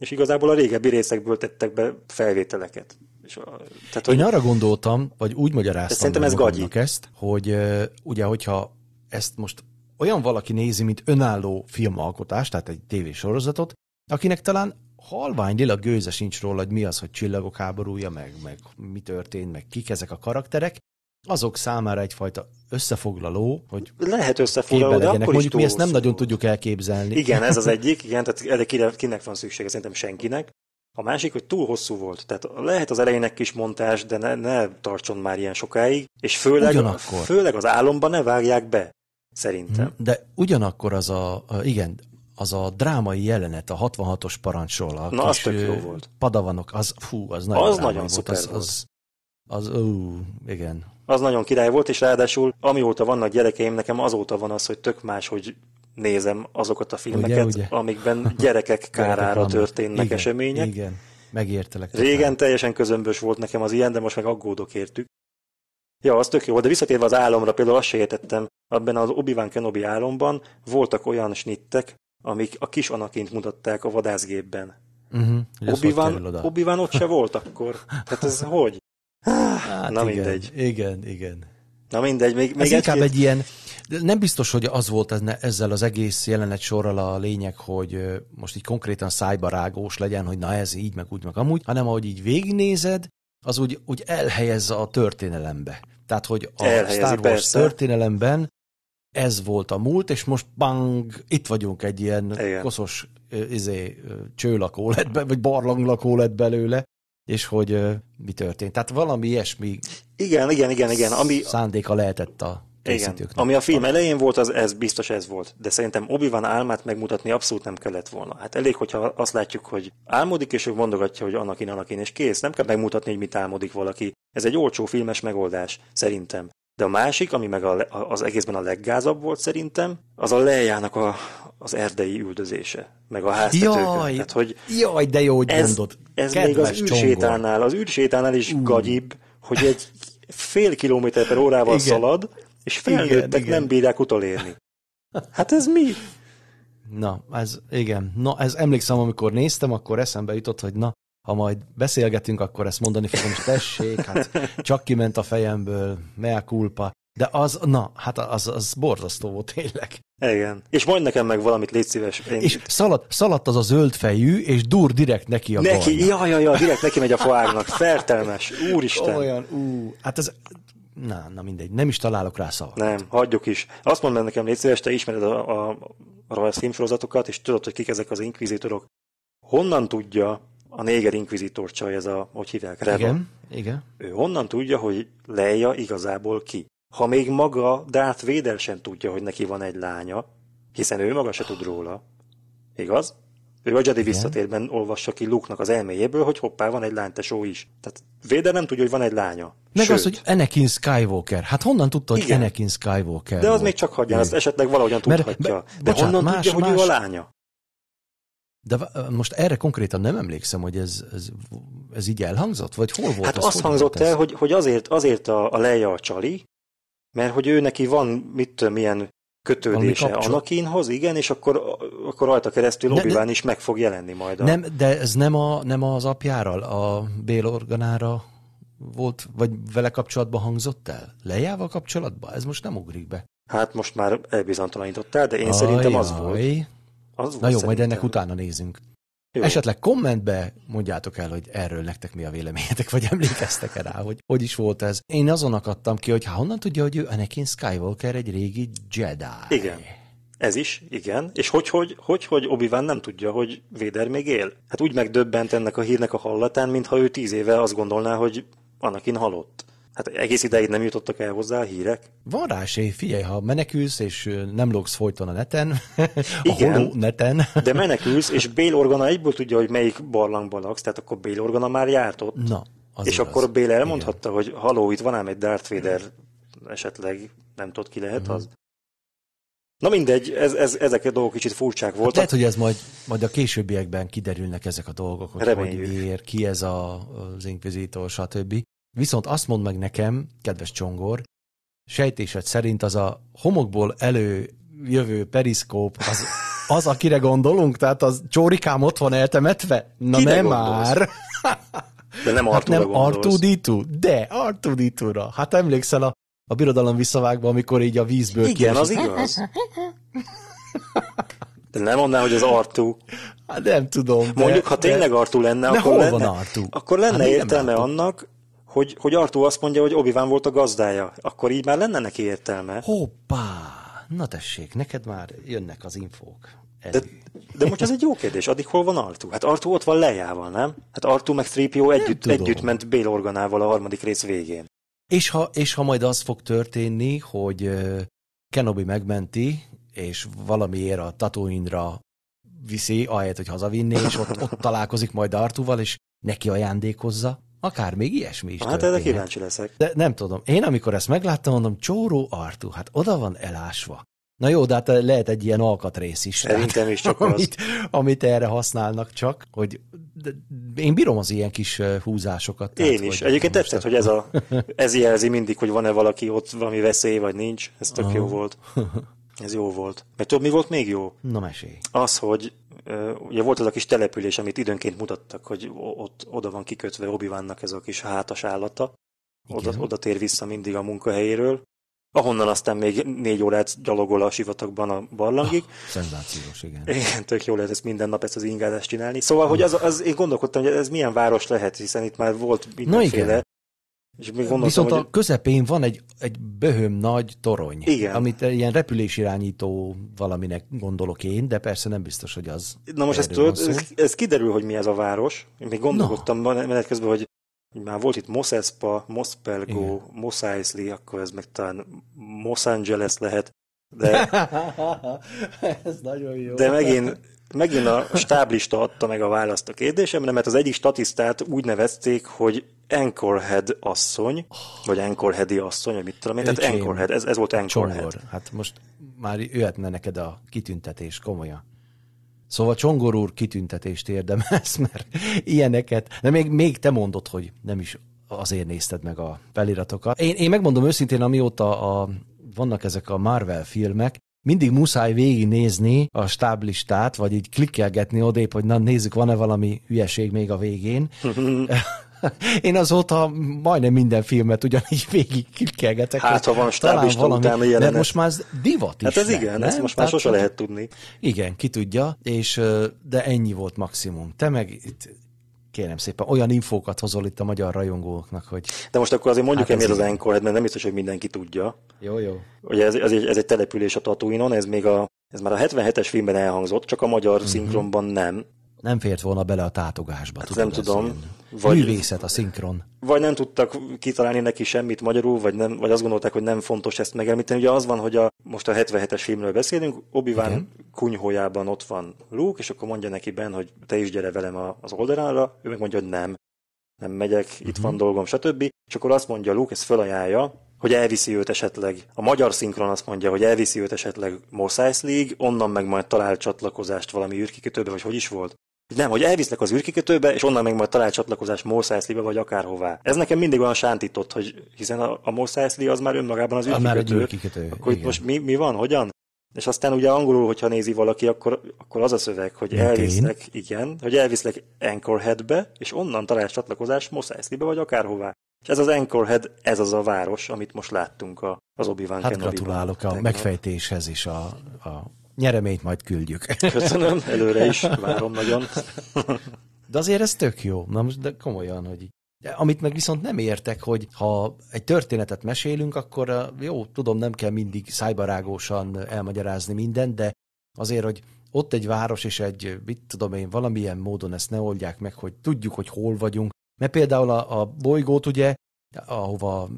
Speaker 2: és igazából a régebbi részekből tettek be felvételeket. És a, tehát,
Speaker 1: Én
Speaker 2: hogy,
Speaker 1: arra gondoltam, vagy úgy magyaráztam
Speaker 2: szerintem ez gagyi.
Speaker 1: ezt, hogy ö, ugye, hogyha ezt most olyan valaki nézi, mint önálló filmalkotás, tehát egy tévésorozatot, akinek talán halvány lila gőze sincs róla, hogy mi az, hogy csillagok háborúja, meg, meg mi történt, meg kik ezek a karakterek, azok számára egyfajta összefoglaló, hogy
Speaker 2: lehet összefoglaló, de akkor
Speaker 1: Mondjuk mi ezt nem nagyon tudjuk elképzelni.
Speaker 2: Igen, ez az egyik, igen, tehát erre kinek van szüksége, szerintem senkinek. A másik, hogy túl hosszú volt. Tehát lehet az elején egy kis montás, de ne, ne tartson már ilyen sokáig, és főleg,
Speaker 1: Ugyanakkor.
Speaker 2: főleg az álomban ne vágják be, szerintem.
Speaker 1: De ugyanakkor az a, igen, az a drámai jelenet a 66-os parancsról, a
Speaker 2: Na, az
Speaker 1: kis
Speaker 2: tök jó volt.
Speaker 1: padavanok, az fú, az nagyon
Speaker 2: Az nagyon szuper
Speaker 1: az,
Speaker 2: volt.
Speaker 1: Az, az, ú, igen.
Speaker 2: Az nagyon király volt, és ráadásul amióta vannak gyerekeim, nekem azóta van az, hogy tök más, hogy nézem azokat a filmeket,
Speaker 1: ugye?
Speaker 2: amikben gyerekek kárára történnek
Speaker 1: igen,
Speaker 2: események.
Speaker 1: Igen, megértelek.
Speaker 2: Régen teljesen közömbös volt nekem az ilyen, de most meg aggódok értük. Ja, az tök jó, de visszatérve az álomra, például azt se értettem, abban az Obi-Wan Kenobi álomban voltak olyan snittek, amik a kis Anakint mutatták a vadászgépben.
Speaker 1: Uh-huh,
Speaker 2: Obi-Wan, Obi-Wan ott se volt akkor. Tehát ez hogy?
Speaker 1: Hát
Speaker 2: na
Speaker 1: igen,
Speaker 2: mindegy.
Speaker 1: Igen, igen.
Speaker 2: Na mindegy, még, még
Speaker 1: Ez inkább
Speaker 2: egy-két-
Speaker 1: egy ilyen, nem biztos, hogy az volt ezzel az egész jelenet sorral a lényeg, hogy most így konkrétan szájba rágós legyen, hogy na ez így, meg úgy, meg amúgy, hanem ahogy így végignézed, az úgy, úgy elhelyezze a történelembe. Tehát, hogy a
Speaker 2: Elhelyezi,
Speaker 1: Star Wars
Speaker 2: persze.
Speaker 1: történelemben ez volt a múlt, és most bang, itt vagyunk egy ilyen
Speaker 2: Igen.
Speaker 1: koszos izé, csőlakó lett be, vagy barlanglakó lett belőle, és hogy mi történt. Tehát valami ilyesmi
Speaker 2: Igen, igen, igen, igen. Ami,
Speaker 1: szándéka lehetett a
Speaker 2: igen. Ami a film elején volt, az ez biztos ez volt. De szerintem Obi-Wan álmát megmutatni abszolút nem kellett volna. Hát elég, hogyha azt látjuk, hogy álmodik, és ő mondogatja, hogy Anakin, Anakin, és kész. Nem kell megmutatni, hogy mit álmodik valaki. Ez egy olcsó filmes megoldás, szerintem. De a másik, ami meg a, az egészben a leggázabb volt szerintem, az a lejának a, az erdei üldözése, meg a háztetőkön.
Speaker 1: Jaj,
Speaker 2: Tehát, hogy
Speaker 1: jaj, de jó, hogy
Speaker 2: ez,
Speaker 1: mondod.
Speaker 2: ez még az
Speaker 1: Kedves csongor.
Speaker 2: űrsétánál, az űrsétánál is gagyibb, hogy egy fél kilométer per órával
Speaker 1: Igen.
Speaker 2: szalad, és felnőttek
Speaker 1: Igen, igen.
Speaker 2: nem bírják utolérni. Hát ez mi?
Speaker 1: Na, ez, igen. Na, ez emlékszem, amikor néztem, akkor eszembe jutott, hogy na, ha majd beszélgetünk, akkor ezt mondani fogom, és tessék, hát csak kiment a fejemből, mea culpa. De az, na, hát az, az borzasztó volt tényleg.
Speaker 2: Igen. És mondj nekem meg valamit, légy szíves. Én...
Speaker 1: És szaladt, szaladt az a zöld fejű, és dur direkt neki a
Speaker 2: Neki,
Speaker 1: barna.
Speaker 2: ja, ja, ja, direkt neki megy a foágnak. Fertelmes. Úristen.
Speaker 1: Olyan, ú, hát ez, na, na mindegy, nem is találok rá szavakat.
Speaker 2: Nem, hagyjuk is. Azt mondd meg nekem, légy szíves, te ismered a, a, a sorozatokat, és tudod, hogy kik ezek az inkvizitorok. Honnan tudja a néger inkvizitor csaj, ez a, hogy hívják, Reva?
Speaker 1: Igen, igen.
Speaker 2: Ő honnan tudja, hogy Leia igazából ki? Ha még maga Darth Vader sem tudja, hogy neki van egy lánya, hiszen ő maga se tud róla. Igaz? Ő a Jedi visszatérben olvassa ki Luke-nak az elméjéből, hogy hoppá, van egy lánytesó is. Tehát Vader nem tudja, hogy van egy lánya.
Speaker 1: Meg
Speaker 2: Sőt,
Speaker 1: az, hogy Anakin Skywalker. Hát honnan tudta, hogy
Speaker 2: Igen.
Speaker 1: Anakin Skywalker
Speaker 2: de az
Speaker 1: volt?
Speaker 2: még csak hagyján,
Speaker 1: Ő.
Speaker 2: azt esetleg valahogyan
Speaker 1: Mert-
Speaker 2: tudhatja.
Speaker 1: be-
Speaker 2: de
Speaker 1: bocsánat,
Speaker 2: honnan
Speaker 1: más-
Speaker 2: tudja, hogy ő a
Speaker 1: más-
Speaker 2: lánya?
Speaker 1: De most erre konkrétan nem emlékszem, hogy ez, ez, ez így elhangzott? Vagy hol volt
Speaker 2: Hát
Speaker 1: ez?
Speaker 2: azt hangzott el, hogy, hogy azért, azért a, a Leia a csali, mert hogy ő neki van, mit tudom, milyen kötődése Anakinhoz, igen, és akkor, akkor rajta keresztül
Speaker 1: Ne-
Speaker 2: obi is meg fog jelenni majd. A...
Speaker 1: Nem, de ez nem, a, nem az apjáral, a Bél organára volt, vagy vele kapcsolatban hangzott el? Lejával kapcsolatban? Ez most nem ugrik be.
Speaker 2: Hát most már elbizonytalanítottál, de én szerintem az volt.
Speaker 1: Ajaj.
Speaker 2: Az volt
Speaker 1: Na jó, majd
Speaker 2: szerintem.
Speaker 1: ennek utána nézünk.
Speaker 2: Jó.
Speaker 1: Esetleg kommentbe mondjátok el, hogy erről nektek mi a véleményetek, vagy emlékeztek-e rá, hogy hogy is volt ez. Én azon akadtam ki, hogy hát honnan tudja, hogy ő Anakin Skywalker egy régi Jedi.
Speaker 2: Igen. Ez is, igen. És hogy, hogy, hogy, hogy obi nem tudja, hogy Véder még él? Hát úgy megdöbbent ennek a hírnek a hallatán, mintha ő tíz éve azt gondolná, hogy Anakin halott. Hát egész ideig nem jutottak el hozzá a hírek.
Speaker 1: Van rá esély, figyelj, ha menekülsz, és nem logsz folyton a neten, a
Speaker 2: Igen.
Speaker 1: holó neten,
Speaker 2: De menekülsz, és Bél Organa egyből tudja, hogy melyik barlangban laksz, tehát akkor Bél Organa már járt ott.
Speaker 1: na, az
Speaker 2: és
Speaker 1: igaz.
Speaker 2: akkor Bél elmondhatta, hogy haló, itt van ám egy Darth Vader, esetleg nem tudod ki lehet
Speaker 1: Mhm.
Speaker 2: az. Na mindegy, ez, ez, ezek a dolgok kicsit furcsák voltak.
Speaker 1: Lehet, hogy ez majd, majd a későbbiekben kiderülnek ezek a dolgok, hogy
Speaker 2: Reméljük.
Speaker 1: hogy ér, ki ez a, az inkvizitor, stb. Viszont azt mondd meg nekem, kedves Csongor, sejtésed szerint az a homokból előjövő periszkóp, az, az, akire gondolunk? Tehát az csórikám ott van eltemetve? Na
Speaker 2: Kire
Speaker 1: nem
Speaker 2: gondolsz?
Speaker 1: már!
Speaker 2: De nem
Speaker 1: Hát nem. R2D2? De R2D2-ra. Hát emlékszel a, a birodalom visszavágban, amikor így a vízből
Speaker 2: Igen, az
Speaker 1: kiesik?
Speaker 2: igaz. De nem mondaná, hogy az Artú.
Speaker 1: Hát nem tudom. de-
Speaker 2: Mondjuk, ha
Speaker 1: de-
Speaker 2: tényleg Artú lenne,
Speaker 1: De
Speaker 2: akkor lenne,
Speaker 1: Artú?
Speaker 2: akkor lenne
Speaker 1: Hát
Speaker 2: értelme annak, hogy, hogy Artú azt mondja, hogy obi volt a gazdája. Akkor így már lenne neki értelme.
Speaker 1: Hoppá! Na tessék, neked már jönnek az infók.
Speaker 2: De,
Speaker 1: Elő.
Speaker 2: de most ez egy jó kérdés. Addig hol van Artú? Hát Artú ott van Lejával, nem? Hát Artú meg 3PO együtt,
Speaker 1: tudom.
Speaker 2: együtt ment Bail Organával a harmadik rész végén.
Speaker 1: És, ha, és ha majd az fog történni, hogy Kenobi megmenti, és valamiért a Tatooine-ra viszi, ahelyett, hogy hazavinné, és ott, ott találkozik majd Artúval, és neki ajándékozza, akár még ilyesmi is
Speaker 2: Hát erre
Speaker 1: történhet.
Speaker 2: kíváncsi leszek.
Speaker 1: De nem tudom. Én amikor ezt megláttam, mondom, csóró Artú, hát oda van elásva. Na jó, de hát lehet egy ilyen alkatrész is.
Speaker 2: Szerintem is csak az.
Speaker 1: amit, amit erre használnak csak, hogy de én bírom az ilyen kis húzásokat. tehát,
Speaker 2: Én is.
Speaker 1: hogy
Speaker 2: Egyébként tetszett, hogy ez, a, ez jelzi mindig, hogy van-e valaki ott, valami veszély, vagy nincs. Ez tök jó volt. Ez jó volt. Mert tudod, mi volt még jó?
Speaker 1: Na mesélj.
Speaker 2: Az, hogy ugye volt az a kis település, amit időnként mutattak, hogy ott oda van kikötve obi ez a kis hátas állata. Oda,
Speaker 1: Igen.
Speaker 2: oda tér vissza mindig a munkahelyéről. Ahonnan aztán még négy órát gyalogol a sivatagban a barlangig.
Speaker 1: Szenzációs, igen.
Speaker 2: Igen, tök jó lehet ezt minden nap ezt az ingázást csinálni. Szóval, hogy az, az, én gondolkodtam, hogy ez milyen város lehet, hiszen itt már volt mindenféle.
Speaker 1: igen.
Speaker 2: És még gondoltam,
Speaker 1: Viszont
Speaker 2: hogy
Speaker 1: a közepén van egy, egy böhöm nagy torony,
Speaker 2: Igen.
Speaker 1: amit ilyen repülésirányító valaminek gondolok én, de persze nem biztos, hogy az
Speaker 2: Na most ezt tudod, ez, ez kiderül, hogy mi ez a város. Én még gondolkodtam menet közben, hogy, hogy már volt itt Mos Espa, Mos Pelgo,
Speaker 1: Igen.
Speaker 2: Mos Eisley, akkor ez meg talán Los Angeles lehet. De,
Speaker 1: Ez nagyon jó.
Speaker 2: de megint, megint a stáblista adta meg a választ a kérdésemre, mert az egyik statisztát úgy nevezték, hogy Anchorhead asszony, vagy Anchorheadi asszony, vagy mit tudom én, tehát. Anchorhead, ez, ez volt Anchorhead.
Speaker 1: Csongor. Hát most már jöhetne neked a kitüntetés, komolyan. Szóval Csongor úr kitüntetést érdemelsz, mert ilyeneket, de még, még te mondod, hogy nem is azért nézted meg a feliratokat. Én, én megmondom őszintén, amióta a, vannak ezek a Marvel filmek, mindig muszáj végignézni a stáblistát, vagy így klikkelgetni odébb, hogy na nézzük, van-e valami hülyeség még a végén. Én azóta majdnem minden filmet ugyanígy végig klikkelgetek.
Speaker 2: Hát, ha van stábista
Speaker 1: valami,
Speaker 2: utána jelenet.
Speaker 1: most már ez divat is
Speaker 2: Hát ez
Speaker 1: lett,
Speaker 2: igen,
Speaker 1: nem?
Speaker 2: ezt most már
Speaker 1: Tehát-
Speaker 2: sose lehet tudni.
Speaker 1: Igen, ki tudja, és, de ennyi volt maximum. Te meg itt, kérem szépen, olyan infókat hozol itt a magyar rajongóknak, hogy
Speaker 2: De most akkor azért mondjuk
Speaker 1: Hát
Speaker 2: hát el, miért az. Anchorhead, mert nem biztos, hogy mindenki tudja.
Speaker 1: jó, jó.
Speaker 2: Ugye ez, ez, egy, ez egy település a Tatooine-on, ez még a, ez már a 77-es filmben elhangzott, csak a magyar uh-huh. szinkronban nem.
Speaker 1: Nem fért volna bele a tátogásba. tudod,
Speaker 2: nem tudom.
Speaker 1: ilyen
Speaker 2: Vagy-
Speaker 1: Művészet a szinkron.
Speaker 2: Vagy nem tudtak kitalálni neki semmit magyarul, vagy, nem, vagy azt gondolták, hogy nem fontos ezt megemlíteni. Ugye az van, hogy a, most a 77-es filmről beszélünk, obi kunyhójában ott van Luke, és akkor mondja neki Ben, hogy te is gyere velem az oldalánra, ő meg mondja, hogy nem, nem megyek, itt
Speaker 1: Mhm.
Speaker 2: van dolgom, stb. És akkor azt mondja Luke, ezt felajánlja, hogy elviszi őt esetleg. A magyar szinkron azt mondja, hogy elviszi őt esetleg Mos Eisley-ig, onnan meg majd talál csatlakozást valami űrkikötőbe, vagy hogy is volt? Nem, hogy elvisznek az űrkikötőbe, és onnan meg majd talál csatlakozást Mos Eisley-be, vagy akárhová. Ez nekem mindig olyan sántított, hogy hiszen a, a Mos Eisley az már önmagában az űrkikötő.
Speaker 1: már egy űrkikötő,
Speaker 2: Akkor itt most mi, mi van, hogyan? És aztán ugye angolul, hogyha nézi valaki, akkor, akkor az a szöveg, hogy
Speaker 1: Mint én.
Speaker 2: elviszlek, igen, hogy elviszlek Anchorheadbe, és onnan találsz csatlakozást Mos Eisley-be, vagy akárhová. És ez az Anchorhead, ez az a város, amit most láttunk a, az Obi-Wan
Speaker 1: Hát
Speaker 2: Kenobi-ban.
Speaker 1: gratulálok a megfejtéshez, és a, a nyereményt majd küldjük.
Speaker 2: Köszönöm, előre is, várom nagyon.
Speaker 1: De azért ez tök jó. Na most, de komolyan, hogy. De amit meg viszont nem értek, hogy ha egy történetet mesélünk, akkor uh, jó, tudom, nem kell mindig szájbarágósan elmagyarázni mindent, de azért, hogy ott egy város és egy, mit tudom én, valamilyen módon ezt ne oldják meg, hogy tudjuk, hogy hol vagyunk. Mert például a, a bolygót ugye, ahova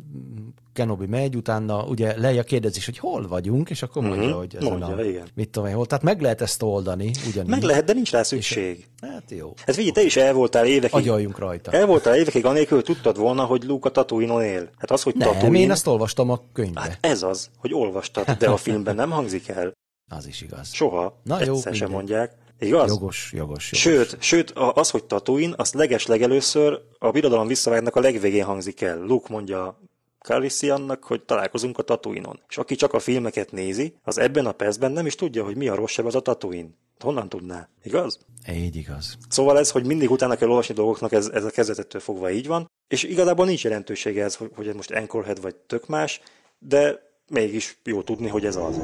Speaker 1: Kenobi megy, utána ugye Leia kérdezi, hogy hol vagyunk, és akkor mondja,
Speaker 2: Mhm,
Speaker 1: hogy ezen
Speaker 2: mondja,
Speaker 1: a,
Speaker 2: igen.
Speaker 1: mit tudom én, hol. Tehát meg lehet ezt oldani, ugyanígy.
Speaker 2: Meg lehet, de nincs rá szükség.
Speaker 1: Hát jó.
Speaker 2: Ez figyelj, te is el voltál évekig.
Speaker 1: Agyaljunk rajta.
Speaker 2: El voltál évekig anélkül, tudtad volna, hogy Luke a Tatooine-on él. Hát az, hogy
Speaker 1: Nem,
Speaker 2: Tatooine...
Speaker 1: én ezt olvastam a könyvbe.
Speaker 2: Hát ez az, hogy olvastad, de a filmben nem hangzik el.
Speaker 1: Az is igaz.
Speaker 2: Soha.
Speaker 1: Na jó,
Speaker 2: Egyszer sem
Speaker 1: mindegy.
Speaker 2: mondják. Igaz?
Speaker 1: Jogos, jogos, jogos.
Speaker 2: Sőt, sőt, az, hogy Tatooine, azt leges legelőször a birodalom visszavágnak a legvégén hangzik el. Luke mondja Calrissiannak, hogy találkozunk a Tatooine-on. És aki csak a filmeket nézi, az ebben a percben nem is tudja, hogy mi a rosszabb az a Tatooine. Honnan tudná? Igaz?
Speaker 1: Így igaz.
Speaker 2: Szóval ez, hogy mindig utána kell olvasni dolgoknak, ez, ez a kezdetettől fogva így van, és igazából nincs jelentősége ez, hogy, hogy ez most Anchorhead vagy tök más, de mégis jó tudni, hogy ez az.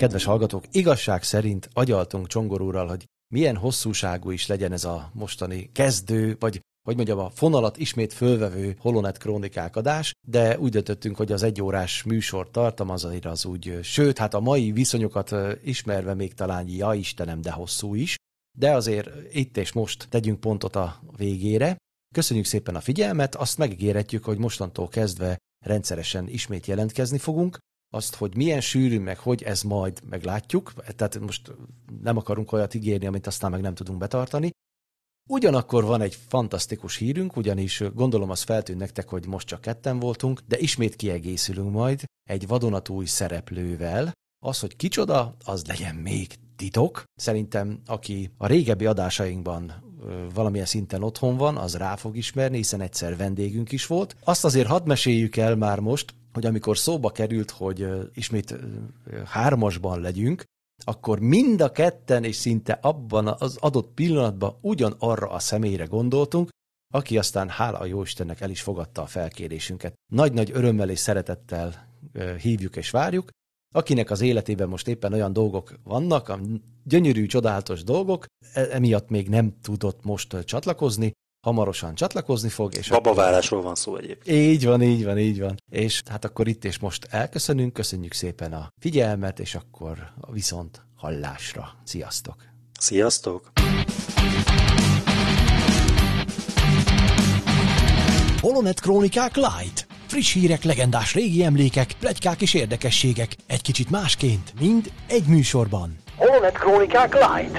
Speaker 1: Kedves hallgatók, igazság szerint agyaltunk Csongor úrral, hogy milyen hosszúságú is legyen ez a mostani kezdő, vagy hogy mondjam, a fonalat ismét fölvevő Holonet Krónikák adás, de úgy döntöttünk, hogy az egyórás műsor tartam az úgy, sőt, hát a mai viszonyokat ismerve még talán, ja Istenem, de hosszú is, de azért itt és most tegyünk pontot a végére. Köszönjük szépen a figyelmet, azt megígérhetjük, hogy mostantól kezdve rendszeresen ismét jelentkezni fogunk, azt, hogy milyen sűrű, meg hogy ez majd meglátjuk, tehát most nem akarunk olyat ígérni, amit aztán meg nem tudunk betartani. Ugyanakkor van egy fantasztikus hírünk, ugyanis gondolom az feltűnt nektek, hogy most csak ketten voltunk, de ismét kiegészülünk majd egy vadonatúj szereplővel. Az, hogy kicsoda, az legyen még titok. Szerintem, aki a régebbi adásainkban valamilyen szinten otthon van, az rá fog ismerni, hiszen egyszer vendégünk is volt. Azt azért hadd meséljük el már most, hogy amikor szóba került, hogy ismét hármasban legyünk, akkor mind a ketten és szinte abban az adott pillanatban ugyanarra a személyre gondoltunk, aki aztán hála a Jóistennek el is fogadta a felkérésünket. Nagy-nagy örömmel és szeretettel hívjuk és várjuk, akinek az életében most éppen olyan dolgok vannak, gyönyörű, csodálatos dolgok, e- emiatt még nem tudott most csatlakozni, hamarosan csatlakozni fog. És akkor-
Speaker 2: Babavárásról van szó egyébként.
Speaker 1: így van, így van, így van. És hát akkor itt és most elköszönünk, köszönjük szépen a figyelmet, és akkor viszont hallásra. Sziasztok!
Speaker 2: Sziasztok!
Speaker 3: Holonet Krónikák Light. Friss hírek, legendás régi emlékek, plegykák és érdekességek. Egy kicsit másként, mind egy műsorban.
Speaker 4: Holonet Krónikák Light.